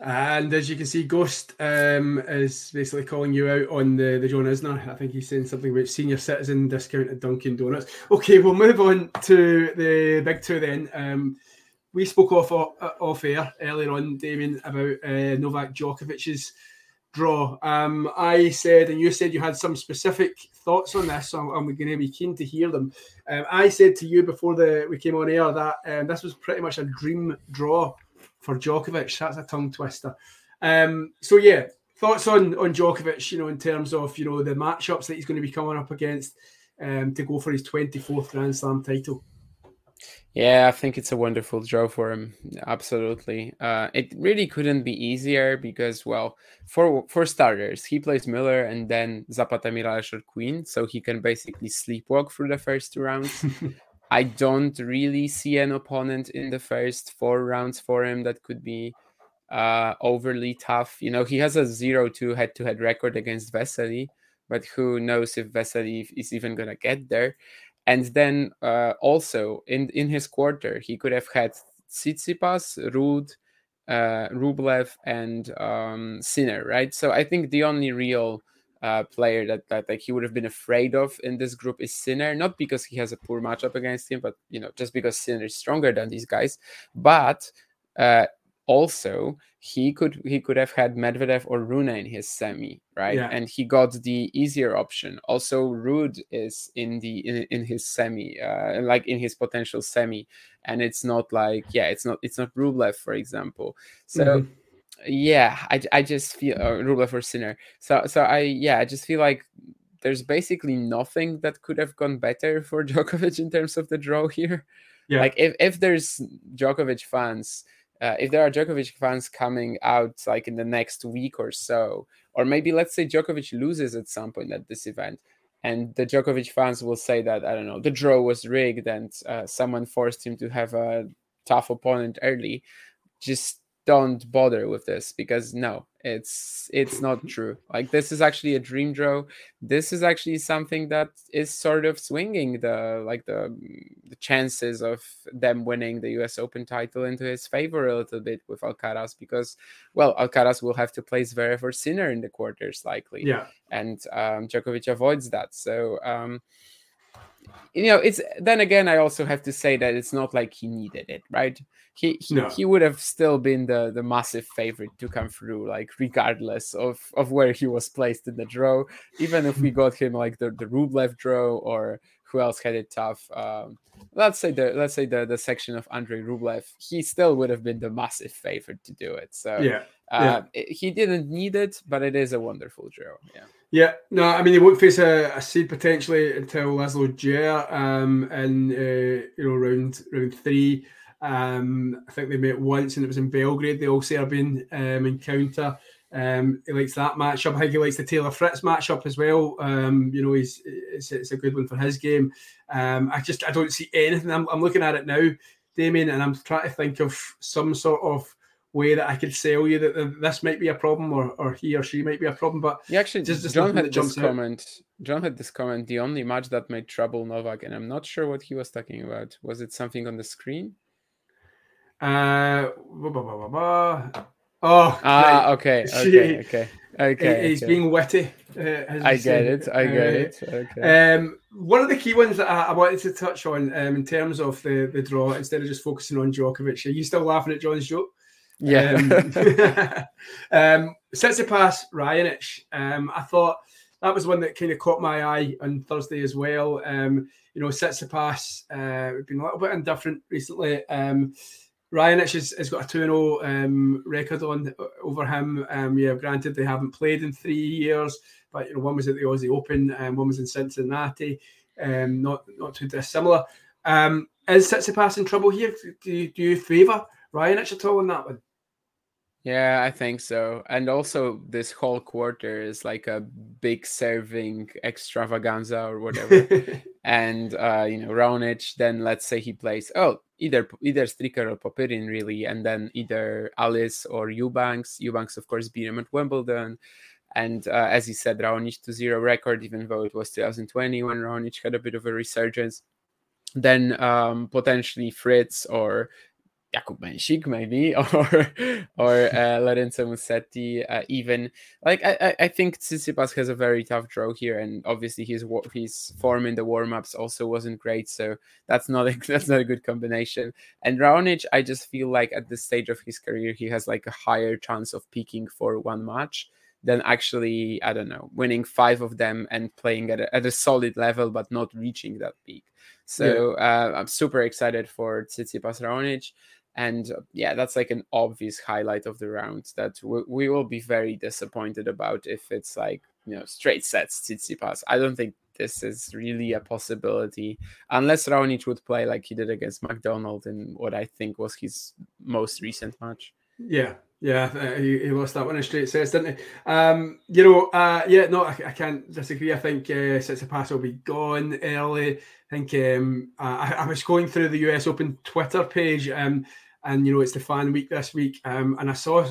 And as you can see, Ghost um, is basically calling you out on the, the John Isner. I think he's saying something about senior citizen discount at Dunkin' Donuts. Okay, we'll move on to the big two then. Um, we spoke off off air earlier on, Damien, about uh, Novak Djokovic's draw. Um, I said, and you said you had some specific thoughts on this, so I'm, going to be keen to hear them. Um, I said to you before the we came on air that um, this was pretty much a dream draw for Djokovic. That's a tongue twister. Um, so yeah, thoughts on on Djokovic, you know, in terms of you know the matchups that he's going to be coming up against um, to go for his 24th Grand Slam title. Yeah, I think it's a wonderful draw for him. Absolutely. Uh, it really couldn't be easier because, well, for for starters, he plays Müller and then Zapata Miralles or Quinn, so he can basically sleepwalk through the first two rounds. (laughs) I don't really see an opponent in the first four rounds for him that could be uh, overly tough. You know, he has a 0-2 head-to-head record against Vesely, but who knows if Vesely is even gonna get there. And then uh, also in in his quarter, he could have had Tsitsipas, Ruud, uh, Rublev, and um, Sinner, right? So I think the only real uh, player that, that like he would have been afraid of in this group is Sinner, not because he has a poor matchup against him, but you know just because Sinner is stronger than these guys. But uh, also he could he could have had Medvedev or Rune in his semi, right? Yeah. And he got the easier option. Also, Ruud is in the in, in his semi, uh, like in his potential semi, and it's not like yeah, it's not it's not Rublev, for example. So. Mm-hmm. Yeah, I, I just feel uh, Rublev or Sinner. So so I yeah I just feel like there's basically nothing that could have gone better for (laughs) Djokovic in terms of the draw here. Yeah. Like if, if there's Djokovic fans uh, if there are Djokovic fans coming out like in the next week or so, or maybe let's say Djokovic loses at some point at this event, and the Djokovic fans will say that I don't know the draw was rigged and uh, someone forced him to have a tough opponent early. Just don't bother with this because no it's it's not (laughs) true. Like this is actually a dream draw this is actually something that is sort of swinging the like the the chances of them winning the US Open title into his favor a little bit with Alcaraz because well Alcaraz will have to play Zverev or Sinner in the quarters likely. Yeah. And um, Djokovic avoids that. So um you know it's then again i also have to say that it's not like he needed it right? He he, no. he would have still been the the massive favorite to come through like regardless of of where he was placed in the draw. Even if we hmm. got him like the the rublev draw or who else had it tough um, let's say the let's say the the section of Andrei Rublev, he still would have been the massive favorite to do it. So yeah, uh, yeah. he didn't need it, but it is a wonderful draw. Yeah. Yeah, no, I mean he won't face a, a seed potentially until Laslo Djere um, in uh, you know round round three. Um, I think they met once and it was in Belgrade, the all Serbian um, encounter. Um, he likes that matchup. I think he likes the Taylor Fritz matchup as well. Um, you know, he's it's, it's, a good one for his game. Um, I just I don't see anything. I'm, I'm looking at it now, Damien, and I'm trying to think of some sort of way that I could sell you that this might be a problem or, or he or she might be a problem. But yeah, actually, just, just John had this comment. John had this comment. The only match that made trouble Novak, and I'm not sure what he was talking about. Was it something on the screen? Uh, blah, blah, blah, oh, ah, (laughs) okay, okay, okay, okay. He's okay. being witty. Uh, I get it. I get uh, it. Okay. Um, one of the key ones that I, I wanted to touch on um, in terms of the, the draw, instead of just focusing on Djokovic, are you still laughing at John's joke? Yeah. Um, (laughs) (laughs) um, Tsitsipas Raonic. Um, I thought that was one that kind of caught my eye on Thursday as well. Um, you know, Tsitsipas uh, been a little bit indifferent recently. Um, Raonic has, has got a 2 0 um, record on over him. Um, yeah, granted, they haven't played in three years, but you know, one was at the Aussie Open and one was in Cincinnati. Um, not not too dissimilar. Um, is Tsitsipas in trouble here? Do you, do you favour Raonic at all that one? Yeah, I think so. And also, this whole quarter is like a big serving extravaganza or whatever. (laughs) and uh, you know, Raonic, then let's say he plays oh either either Stricker or Popyrin really, and then either Halys or Eubanks. Eubanks, of course, beat him at Wimbledon. And uh, as he said, Raonic to zero record, even though it was 2020 when Raonic had a bit of a resurgence. Then um, potentially Fritz or Jakub Mensik maybe (laughs) or or uh, Lorenzo Musetti uh, even like I, I think Tsitsipas has a very tough draw here and obviously his his form in the warm-ups also wasn't great so that's not a, (laughs) that's not a good combination. And Raonic I just feel like at this stage of his career he has like a higher chance of peaking for one match than actually I don't know winning five of them and playing at a, at a solid level but not reaching that peak. So yeah. uh, I'm super excited for Tsitsipas Raonic and uh, yeah that's like an obvious highlight of the round that we, will be very disappointed about if it's like you know straight sets Tsitsipas. I don't think this is really a possibility unless Raonic would play like he did against McDonald in what I think was his most recent match. Yeah, yeah, uh, he, he, lost that one in straight sets, didn't he? Um, you know, uh, yeah, no, I, I, can't disagree. I think uh, Tsitsipas will be gone early. I think um, I, I, was going through the US Open Twitter page. Um, and you know it's the fan week this week. Um, and I saw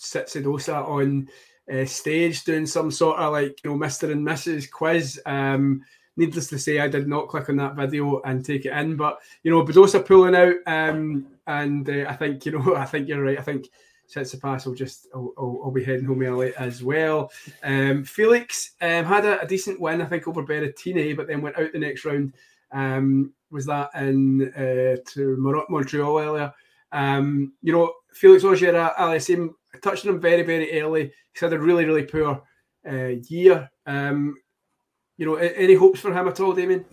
Tsitsidosa on uh, stage doing some sort of like you know Mister and Mrs. quiz. Um, needless to say, I did not click on that video and take it in. But you know, Badosa pulling out, um, and uh, I think you know, (laughs) I think you're right. I think Tsitsipas will just I'll, I'll, I'll, be heading home early as well. Um, Felix um, had a, a, decent win, I think, over Berrettini, but then went out the next round. Um, was that in uh, to Montreal earlier? Um, you know, Felix Auger Aliassime touched on him very, very early. He's had a really, really poor uh, year. Um, you know, any hopes for him at all, Damien?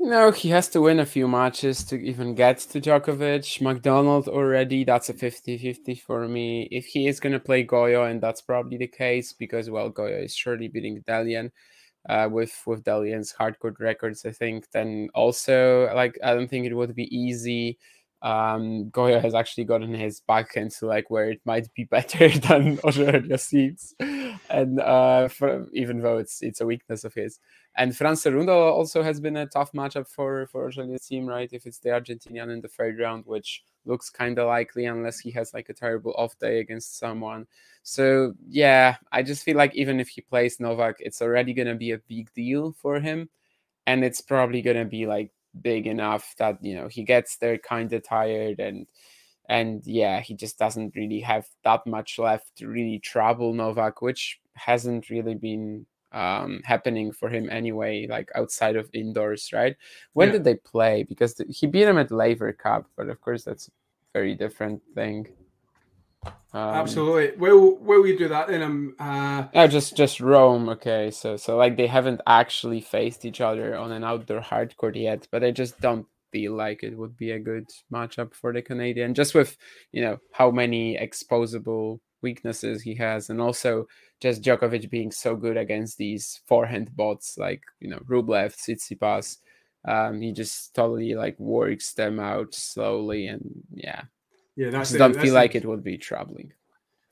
No, he has to win a few matches to even get to Djokovic. McDonald already, that's a 50 50 for me. If he is going to play Goyo, and that's probably the case because, well, Goyo is surely beating Dellien. Uh, with with Dellien's hardcore records, I think. Then also, like, I don't think it would be easy um, Goyo has actually gotten his back into like where it might be (laughs) better than Auger seats, and uh, for, even though it's it's a weakness of his. And Fran Cerundolo also has been a tough matchup for for Auger's team, right? If it's the Argentinian in the third round, which looks kind of likely unless he has like a terrible off day against someone. So yeah, I just feel like even if he plays Novak, it's already gonna be a big deal for him, and it's probably gonna be like big enough that you know he gets there kind of tired and and yeah he just doesn't really have that much left to really trouble Novak which hasn't really been um, happening for him anyway like outside of indoors right? When yeah. did they play? Because the, he beat him at Laver Cup but of course that's a very different thing um, Absolutely. Will will you do that then? Um, uh... Oh, just just Rome. Okay, so so like they haven't actually faced each other on an outdoor hard court yet, but I just don't feel like it would be a good matchup for the Canadian, just with you know how many exposable weaknesses he has, and also just Djokovic being so good against these forehand bots like you know Rublev, Tsitsipas. Um, he just totally like works them out slowly, and yeah, yeah, that's. The, don't that's feel like it would be troubling.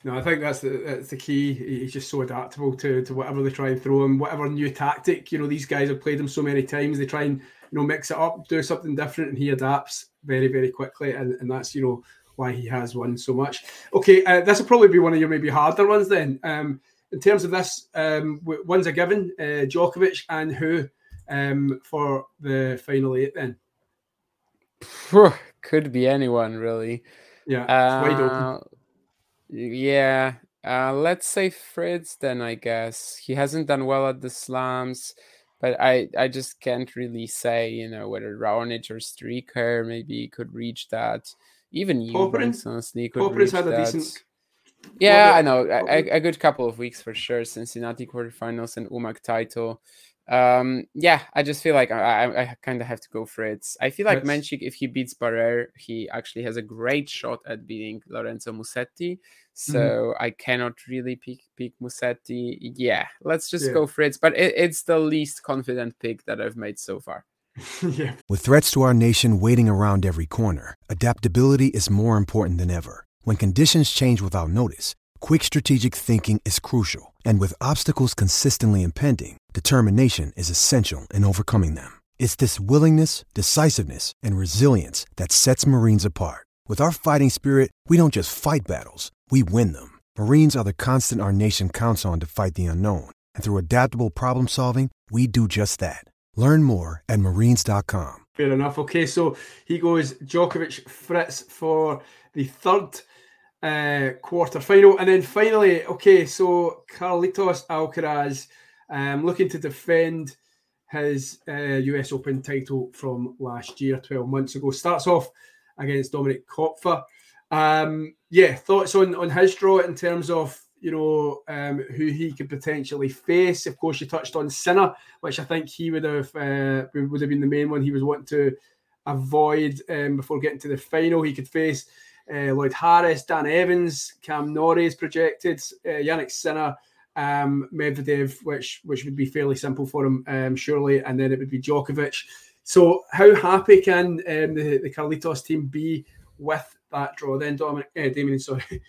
No, I think that's the that's the key. He's just so adaptable to to whatever they try and throw him, whatever new tactic. You know, these guys have played him so many times. They try and you know mix it up, do something different, and he adapts very very quickly. And, and that's you know why he has won so much. Okay, uh, this will probably be one of your maybe harder ones then. Um, in terms of this, um, one's a given: uh, Djokovic and who um, for the final eight. Then could be anyone really. Yeah, uh, wide open. Yeah, uh, let's say Fritz. Then I guess he hasn't done well at the slams but I, I just can't really say, you know, whether Raonic or Stricker maybe could reach that. Even Eubanks honestly could Popyrin's reach had that. decent. Yeah, I know a, a, good couple of weeks for sure. Cincinnati quarterfinals and Umag title. Um, yeah, I just feel like I, I, I kind of have to go for it. I feel like Mensik, if he beats Barrère, he actually has a great shot at beating Lorenzo Musetti. So mm-hmm. I cannot really pick pick Musetti. Yeah, let's just yeah. go for it. But it, it's the least confident pick that I've made so far. (laughs) yeah. With threats to our nation waiting around every corner, adaptability is more important than ever. When conditions change without notice, quick strategic thinking is crucial. And with obstacles consistently impending, determination is essential in overcoming them. It's this willingness, decisiveness, and resilience that sets Marines apart. With our fighting spirit, we don't just fight battles we win them. Marines are the constant our nation counts on to fight the unknown. And through adaptable problem solving, we do just that. Learn more at marines.com. Fair enough. Okay, so he goes Djokovic Fritz for the third uh, quarter final. And then finally, okay, so Carlitos Alcaraz um, looking to defend his uh, US Open title from last year, 12 months ago. Starts off against Dominik Koepfer. Um, yeah, thoughts on on his draw in terms of you know um, who he could potentially face. Of course, you touched on Sinner, which I think he would have uh, would have been the main one he was wanting to avoid um, before getting to the final. He could face uh, Lloyd Harris, Dan Evans, Cam Norrie is projected, uh, Jannik Sinner, um, Medvedev, which which would be fairly simple for him, um, surely, and then it would be Djokovic. So, how happy can um, the the Carlitos team be with that draw then, Dominic, uh, Damien, sorry? (laughs)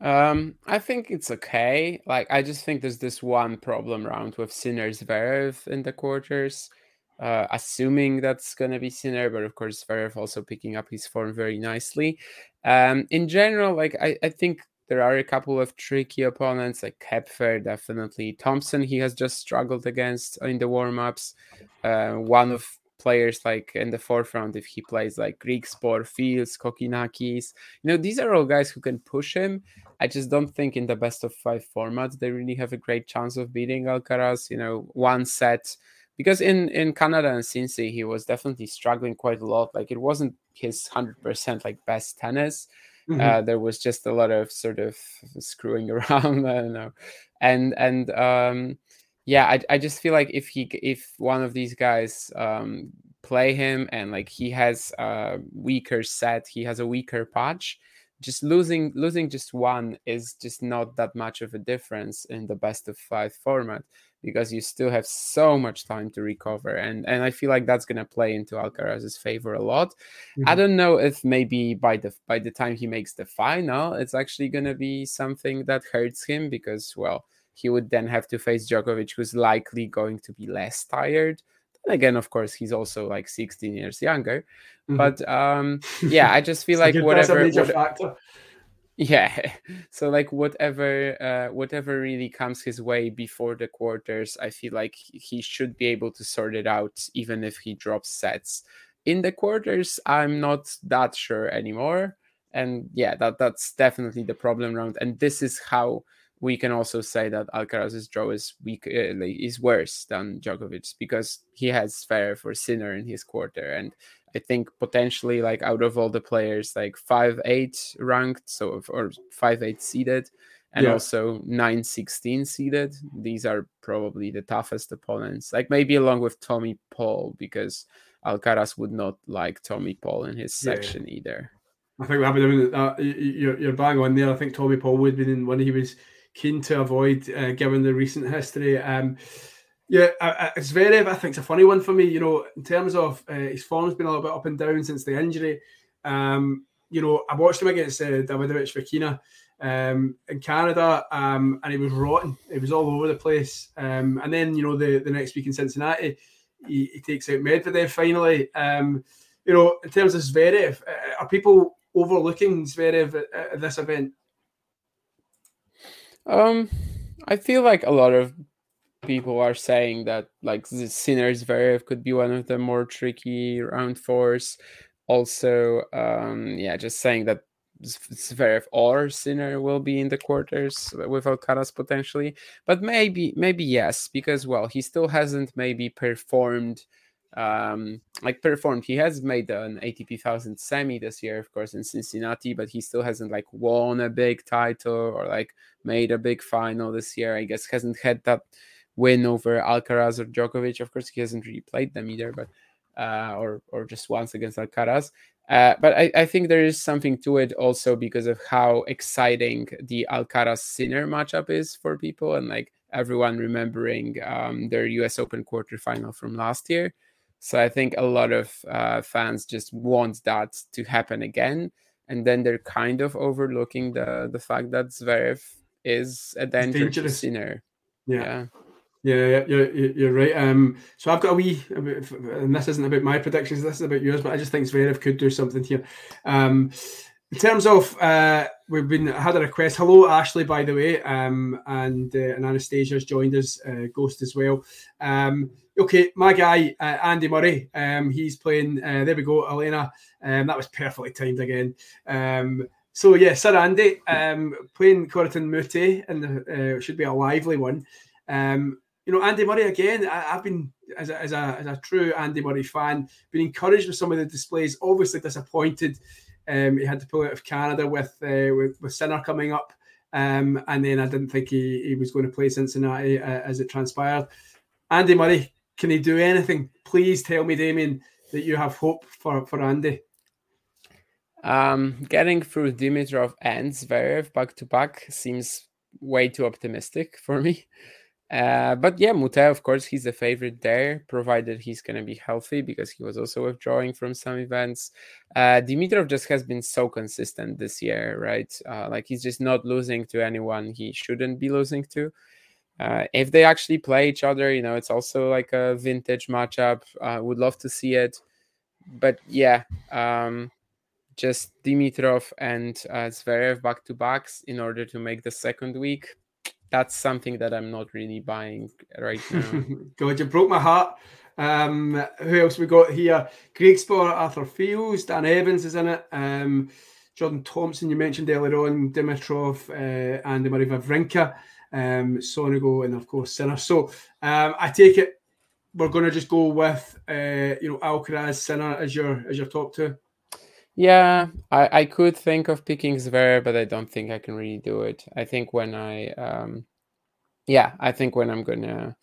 Um, I think it's okay. Like, I just think there's this one problem round with Sinner Zverev in the quarters. Uh, assuming that's going to be Sinner, but of course, Zverev also picking up his form very nicely. Um, in general, like, I, I think there are a couple of tricky opponents like Koepfer, definitely. Thompson, he has just struggled against in the warm ups. Uh, one of players like in the forefront if he plays like Greek Sport, Fils, Kokinakis. You know, these are all guys who can push him. I just don't think in the best of five format they really have a great chance of beating Alcaraz. You know, one set because in in Canada and Cincy he was definitely struggling quite a lot. Like it wasn't his hundred percent like best tennis. Mm-hmm. Uh, there was just a lot of sort of (laughs) screwing (laughs) around. I don't know, and and um, yeah, I, I just feel like if he if one of these guys um, play him and like he has a weaker set, he has a weaker patch. Just losing losing just one is just not that much of a difference in the best of five format because you still have so much time to recover and and I feel like that's gonna play into Alcaraz's favor a lot. Mm-hmm. I don't know if maybe by the by the time he makes the final, it's actually gonna be something that hurts him because well he would then have to face Djokovic, who's likely going to be less tired. Then again, of course, he's also like 16 years younger. Mm-hmm. But um, yeah, I just (laughs) feel like whatever. Yeah. (laughs) So like whatever uh whatever really comes his way before the quarters i feel like he should be able to sort it out even if he drops sets. In the quarters i'm not that sure anymore. And yeah that that's definitely the problem round. And this is how we can also say that Alcaraz's draw is weak, uh, is worse than Djokovic's because he has fair for Sinner in his quarter, and I think potentially like out of all the players, like five eight ranked, so or five eight seeded, and yeah. also nine sixteen seeded. These are probably the toughest opponents. Like maybe along with Tommy Paul because Alcaraz would not like Tommy Paul in his section yeah. either. I think we have been uh, you're, you're bang on there. I think Tommy Paul would have been in when he was keen to avoid uh, given the recent history. Um, yeah, it's very. I think it's a funny one for me. You know, in terms of uh, his form's been a little bit up and down since the injury. Um, you know, I watched him against uh, Davidovich Fokina um, in Canada, um, and he was rotten. He was all over the place. Um, and then you know the the next week in Cincinnati, he, he takes out Medvedev finally. Um, you know, in terms of Zverev, uh, are people overlooking Zverev at, at this event? Um, I feel like a lot of people are saying that like the Sinner Zverev could be one of the more tricky round fours. Also, um, yeah, just saying that Zverev or Sinner will be in the quarters with Alcaraz potentially, but maybe maybe yes because well he still hasn't maybe performed um like performed. He has made an ATP 1000 semi this year of course in Cincinnati but he still hasn't like won a big title or like made a big final this year. I guess hasn't had that win over Alcaraz or Djokovic of course he hasn't really played them either but uh or or just once against Alcaraz uh, but I, I, think there is something to it also because of how exciting the Alcaraz Sinner matchup is for people and like everyone remembering um, their US Open quarterfinal from last year. So I think a lot of uh, fans just want that to happen again, and then they're kind of overlooking the the fact that Zverev is a dangerous sinner. Yeah. yeah. Yeah, you're, you're right. Um, so I've got a wee, and this isn't about my predictions. This is about yours, but I just think Zverev could do something here. Um, in terms of, uh, we've been had a request. Hello, Ashley, by the way, um, and uh, and Anastasia's joined us, uh, Ghost as well. Um, okay, my guy uh, Andy Murray, um, he's playing. Uh, there we go, Elena. Um, that was perfectly timed again. Um, so yeah, Sir Andy um, playing Corentin Moutet, and uh, should be a lively one. Um, you know, Andy Murray again. I, have been as a, as a as a true Andy Murray fan, been encouraged with some of the displays. Obviously disappointed um, he had to pull out of Canada with uh, with, with Sinner coming up, um, and then I didn't think he, he was going to play Cincinnati uh, as it transpired. Andy Murray, can he do anything? Please tell me, Damien, that you have hope for for Andy. Um, getting through Dimitrov and Zverev back to back seems way too optimistic for me. Uh, but yeah, Moutet, of course, he's a favorite there, provided he's going to be healthy because he was also withdrawing from some events. Uh, Dimitrov just has been so consistent this year, right? Uh, like he's just not losing to anyone he shouldn't be losing to. Uh, if they actually play each other, you know, it's also like a vintage matchup. Uh, would love to see it. But yeah, um, just Dimitrov and Zverev back to backs in order to make the second week that's something that I'm not really buying right (laughs) now. God, you broke my heart. Um, who else we got here? Griekspoor, Arthur Fils, Dan Evans is in it. Um, Jordan Thompson, you mentioned earlier on, Dimitrov, uh, and Marie Wawrinka, um, Sonego, and of course Sinner. So um, I take it we're going to just go with uh, you know Alcaraz, Sinner as your as your top two. Yeah, I, I could think of picking Zverev, but I don't think I can really do it. I think when I, um, yeah, I think when I'm gonna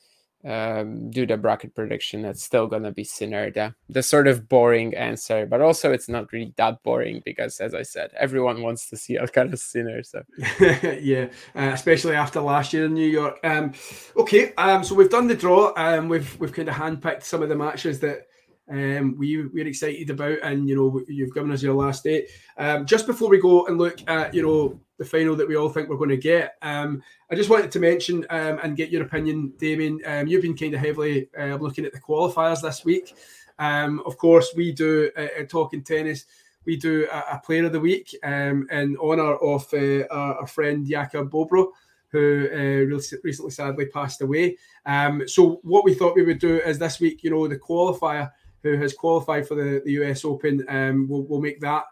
um, do the bracket prediction, it's still gonna be Sinner. The, the sort of boring answer, but also it's not really that boring because, as I said, everyone wants to see (laughs) Alcaraz Sinner. So (laughs) yeah, uh, especially after last year in New York. Um, okay, um, so we've done the draw. Um, we've we've kind of handpicked some of the matches that um, we we're excited about, and you know you've given us your last date. Um, just before we go and look at you know the final that we all think we're going to get, um, I just wanted to mention um, and get your opinion, Damien. Um, you've been kind of heavily uh, looking at the qualifiers this week. Um, of course, we do uh, uh talking tennis. We do a, a, player of the week in honour of uh, our, our, friend Jakub Bobro who uh, recently sadly passed away. Um, so what we thought we would do is this week, you know, the qualifier who has qualified for the, the US Open, um, will will make that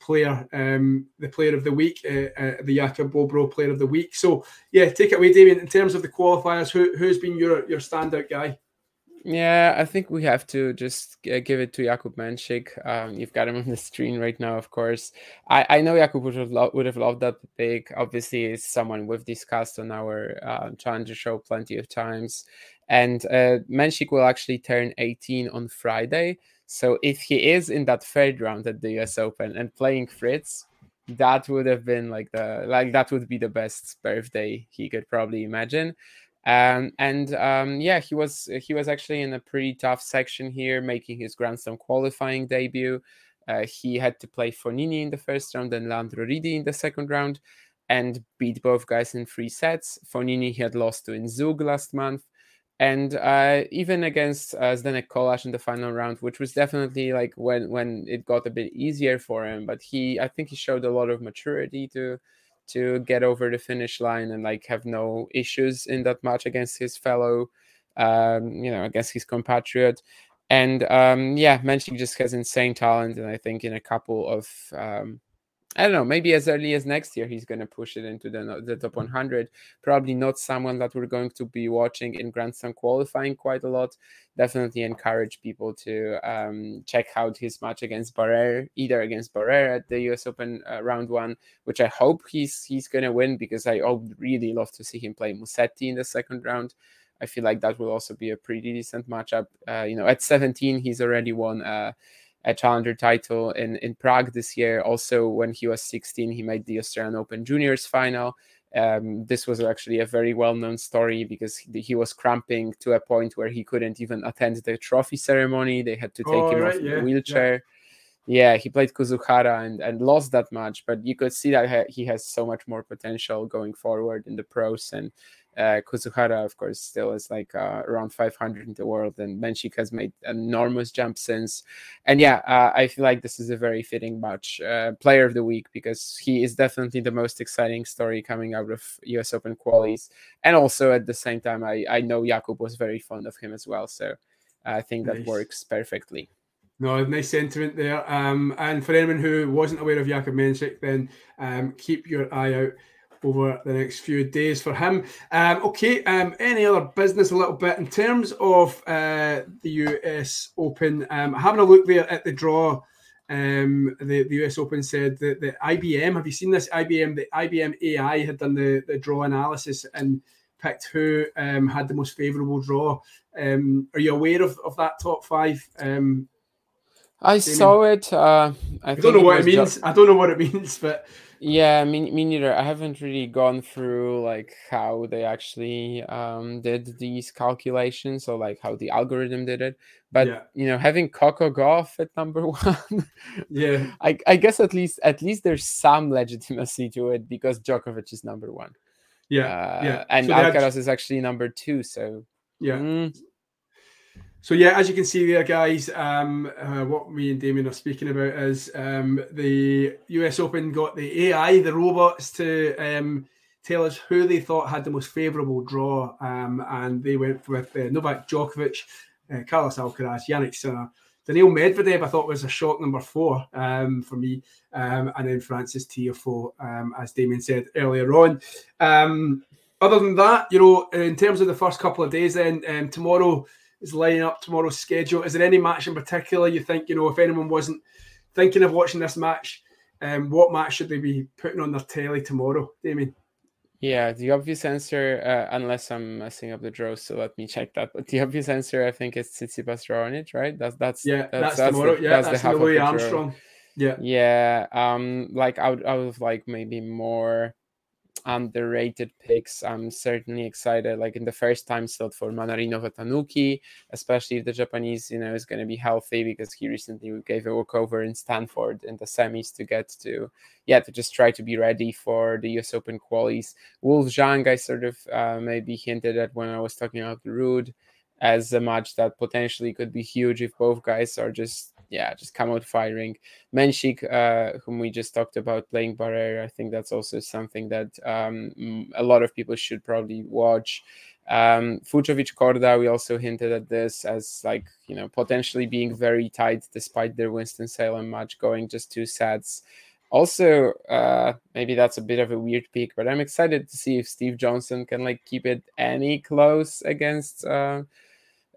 player um, the player of the week, uh, uh, the Jakub Bobro player of the week. So yeah, take it away, Damien. In terms of the qualifiers, who who's been your your standout guy? Yeah, I think we have to just give it to Jakub Mensik. Um, you've got him on the screen right now, of course. I, I know Jakub would have, lo- would have loved that pick. Obviously, it's someone we've discussed on our uh, Challenger show plenty of times. And uh, will actually turn 18 on Friday. So if he is in that third round at the US Open and playing Fritz, that would have been like the like that would be the best birthday he could probably imagine. Um, and um, yeah, he was he was actually in a pretty tough section here, making his Grand Slam qualifying debut. Uh, he had to play Fognini in the first round and Leandro Riedi in the second round, and beat both guys in three sets. Fognini he had lost to in Zug last month, and uh, even against uh, Zdenek Kolar in the final round, which was definitely like when when it got a bit easier for him. But he, I think, he showed a lot of maturity to to get over the finish line and like have no issues in that match against his fellow, um, you know, against his compatriot. And um, yeah, Mensik just has insane talent, and I think in a couple of um, I don't know, maybe as early as next year, he's going to push it into the, the top 100. Probably not someone that we're going to be watching in Grand Slam qualifying quite a lot. Definitely encourage people to um, check out his match against Barrere, either against Barrere at the US Open uh, round one, which I hope he's he's going to win because I would really love to see him play Musetti in the second round. I feel like that will also be a pretty decent matchup. Uh, you know, at 17, he's already won. Uh, a challenger title in, in Prague this year. Also, when he was 16, he made the Australian Open Juniors final. Um, this was actually a very well known story because he, he, was cramping to a point where he couldn't even attend the trophy ceremony. They had to take oh, him right, off yeah, the wheelchair. Yeah. yeah. he played Kuzuhara and, and lost that match, but you could see that he has so much more potential going forward in the pros. And uh, Kuzuhara, of course, still is like uh, around 500 in the world, and Mensik has made enormous jump since. And yeah, uh, I feel like this is a very fitting match, uh, player of the week, because he is definitely the most exciting story coming out of US Open qualies. And also at the same time, I, I know Jakub was very fond of him as well, so I think that nice. works perfectly. No, nice sentiment there. Um, and for anyone who wasn't aware of Jakub Mensik, then um, keep your eye out over the next few days for him. Um, okay, um, any other business a little bit in terms of uh, the US Open? Um, having a look there at the draw, um, the, the US Open said that the IBM, have you seen this? IBM, the IBM AI had done the, the draw analysis and picked who um, had the most favourable draw. Um, are you aware of, of that top five? Um, I saw it. Uh, I, I don't know what it means. I don't know what it means, but yeah, me, me neither. I haven't really gone through like how they actually um, did these calculations or like how the algorithm did it. But yeah. you know, having Coco Gauff at number (laughs) one, yeah, I, I guess at least at least there's some legitimacy to it because Djokovic is number one. Yeah, uh, yeah, and so Alcaraz is actually number two. So yeah, mm, so yeah, as you can see there, guys, um, uh, what me and Damien are speaking about is um, the US Open got the AI, the robots, to um, tell us who they thought had the most favourable draw, um, and they went with uh, Novak Djokovic, uh, Carlos Alcaraz, Jannik Sinner, Daniil Medvedev. I thought was a shock number four um, for me, um, and then Frances Tiafoe, as Damien said earlier on. other than that, you know, in terms of the first couple of days, then tomorrow is lining up tomorrow's schedule. Is there any match in particular you think, you know, if anyone wasn't thinking of watching this match, um, what match should they be putting on their telly tomorrow, Damien? Yeah, the obvious answer, uh, unless I'm messing up the draw, so let me check that. But the obvious answer, I think, is Tsitsipas Raonic, right? That's that's yeah, that's, that's, that's tomorrow. The, yeah, that's, that's the, the Louis Armstrong. Yeah, yeah. Um, like out out of like maybe more underrated picks. I'm certainly excited, like in the first time slot for Mannarino Watanuki, especially if the Japanese, you know, is going to be healthy because he recently gave a walkover in Stanford in the semis to get to, yeah, to just try to be ready for the US Open qualies. Wolf Zhang, I sort of uh, maybe hinted at when I was talking about the Ruud as a match that potentially could be huge if both guys are just yeah, just come out firing. Mensik, uh, whom we just talked about playing Barrere, I think that's also something that um, a lot of people should probably watch. Um, Fucsovics Korda, we also hinted at this as like you know potentially being very tight despite their Winston Salem match going just two sets. Also, uh, maybe that's a bit of a weird pick, but I'm excited to see if Steve Johnson can like keep it any close against. Uh,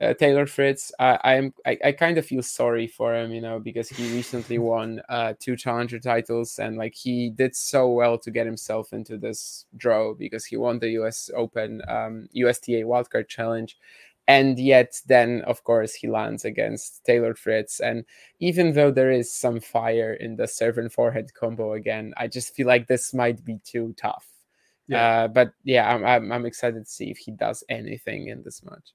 uh, Taylor Fritz, I, I'm I, I kind of feel sorry for him, you know, because he recently (laughs) won uh, two challenger titles and like he did so well to get himself into this draw because he won the U.S. Open um, USTA Wildcard Challenge, and yet then of course he lands against Taylor Fritz, and even though there is some fire in the serve and forehead combo again, I just feel like this might be too tough. Yeah. Uh, but yeah, I'm, I'm I'm excited to see if he does anything in this match.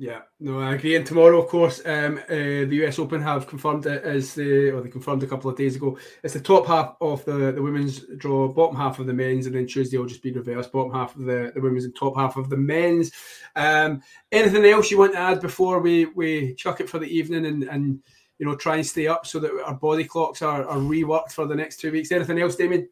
Yeah, no, I agree. And tomorrow, of course, um, uh, the US Open have confirmed it as the, or they confirmed a couple of days ago. It's the top half of the, the women's draw, bottom half of the men's, and then Tuesday will just be reversed, bottom half of the, the women's and top half of the men's. Um, anything else you want to add before we, we chuck it for the evening and, and you know try and stay up so that our body clocks are, are reworked for the next two weeks? Anything else, Damien?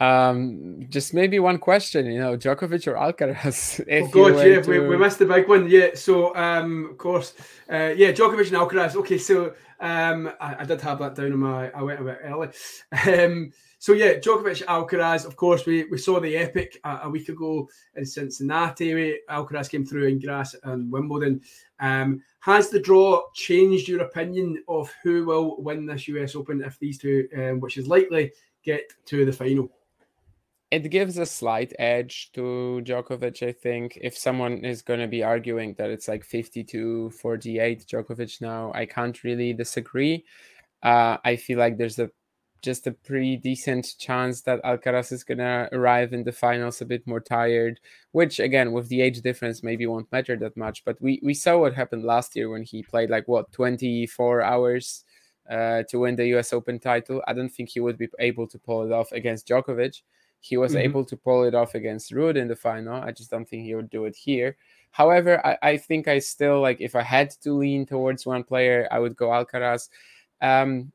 Um, just maybe one question, you know, Djokovic or Alcaraz? (laughs) oh God, yeah, to... we, we missed the big one. Yeah, so um, of course, uh, yeah, Djokovic and Alcaraz. Okay, so um, I, I, did have that down in my. I went a bit early. (laughs) Um, so yeah, Djokovic, Alcaraz. Of course, we, we saw the epic a, a week ago in Cincinnati. Alcaraz came through in grass and Wimbledon. Um, has the draw changed your opinion of who will win this US Open if these two, um, which is likely, get to the final? It gives a slight edge to Djokovic, I think. If someone is going to be arguing that it's like 52 48 Djokovic now, I can't really disagree. Uh, I feel like there's a just a pretty decent chance that Alcaraz is going to arrive in the finals a bit more tired, which again, with the age difference, maybe won't matter that much. But we, we saw what happened last year when he played like what 24 hours uh, to win the US Open title. I don't think he would be able to pull it off against Djokovic. He was mm-hmm. able to pull it off against Ruud in the final. I just don't think he would do it here. However, I, I think I still like if I had to lean towards one player, I would go Alcaraz. Um,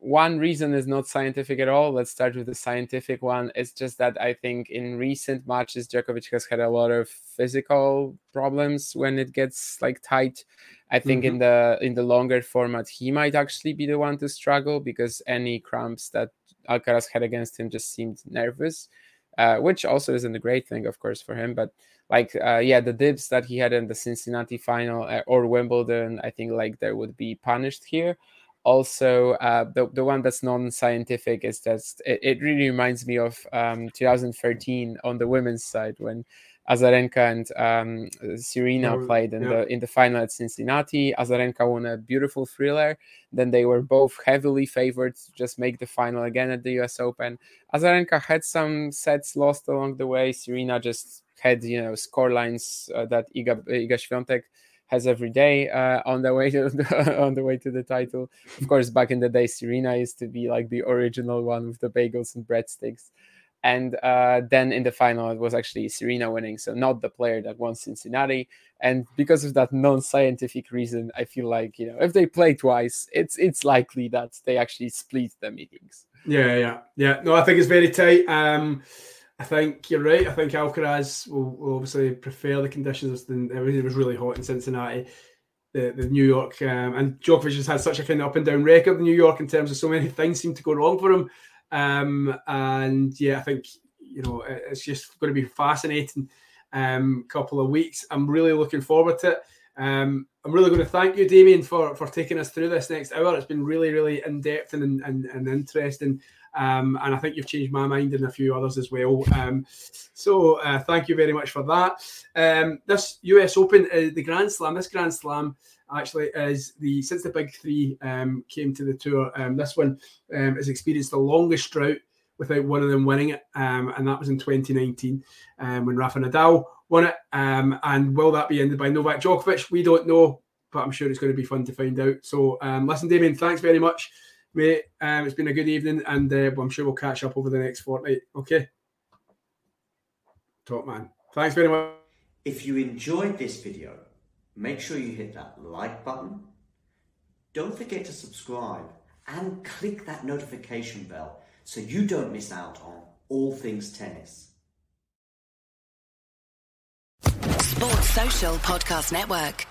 one reason is not scientific at all. Let's start with the scientific one. It's just that I think in recent matches, Djokovic has had a lot of physical problems when it gets like tight. I think mm-hmm. in the in the longer format, he might actually be the one to struggle because any cramps that Alcaraz had against him just seemed nervous, uh, which also isn't a great thing, of course, for him. But like, uh, yeah, the dips that he had in the Cincinnati final uh, or Wimbledon, I think like there would be punished here. Also, uh, the the one that's non-scientific is that it, it really reminds me of um, 2013 on the women's side when Azarenka and um, Serena oh, played in yeah. the in the final at Cincinnati. Azarenka won a beautiful thriller. Then they were both heavily favored to just make the final again at the U.S. Open. Azarenka had some sets lost along the way. Serena just had you know score lines uh, that Iga Iga Świątek has every day uh, on the way to the, (laughs) on the way to the title. Of course, back in the day, Serena used to be like the original one with the bagels and breadsticks. And uh, then in the final, it was actually Serena winning, so not the player that won Cincinnati. And because of that non-scientific reason, I feel like you know if they play twice, it's it's likely that they actually split the meetings. Yeah, yeah, yeah. No, I think it's very tight. Um, I think you're right. I think Alcaraz will, will obviously prefer the conditions everything was really hot in Cincinnati. The, the New York um, and Djokovic has had such a kind of up and down record in New York in terms of so many (laughs) things seem to go wrong for him. Um, and yeah, I think you know it's just going to be fascinating um, couple of weeks. I'm really looking forward to it. Um, I'm really going to thank you, Damien, for for taking us through this next hour. It's been really, really in depth and, and, and interesting. Um, and I think you've changed my mind and a few others as well. Um, so uh, thank you very much for that. Um, this US Open, uh, the Grand Slam, this Grand Slam actually is the since the big three um, came to the tour. Um, this one um, has experienced the longest drought without one of them winning it, um, and that was in 2019 um, when Rafa Nadal won it. Um, and will that be ended by Novak Djokovic? We don't know, but I'm sure it's going to be fun to find out. So listen, Damien, thanks very much, mate. it's been a good evening, and uh, I'm sure we'll catch up over the next fortnight. Okay, top man. Thanks very much. If you enjoyed this video make sure you hit that like button. Don't forget to subscribe and click that notification bell so you don't miss out on all things tennis. Sports Social Podcast Network.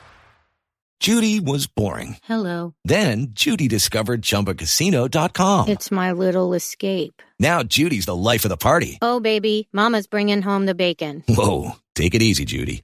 Judy was boring. Hello. Then Judy discovered chumbacasino.com. It's my little escape. Now Judy's the life of the party. Oh, baby, Mama's bringing home the bacon. Whoa. Take it easy, Judy.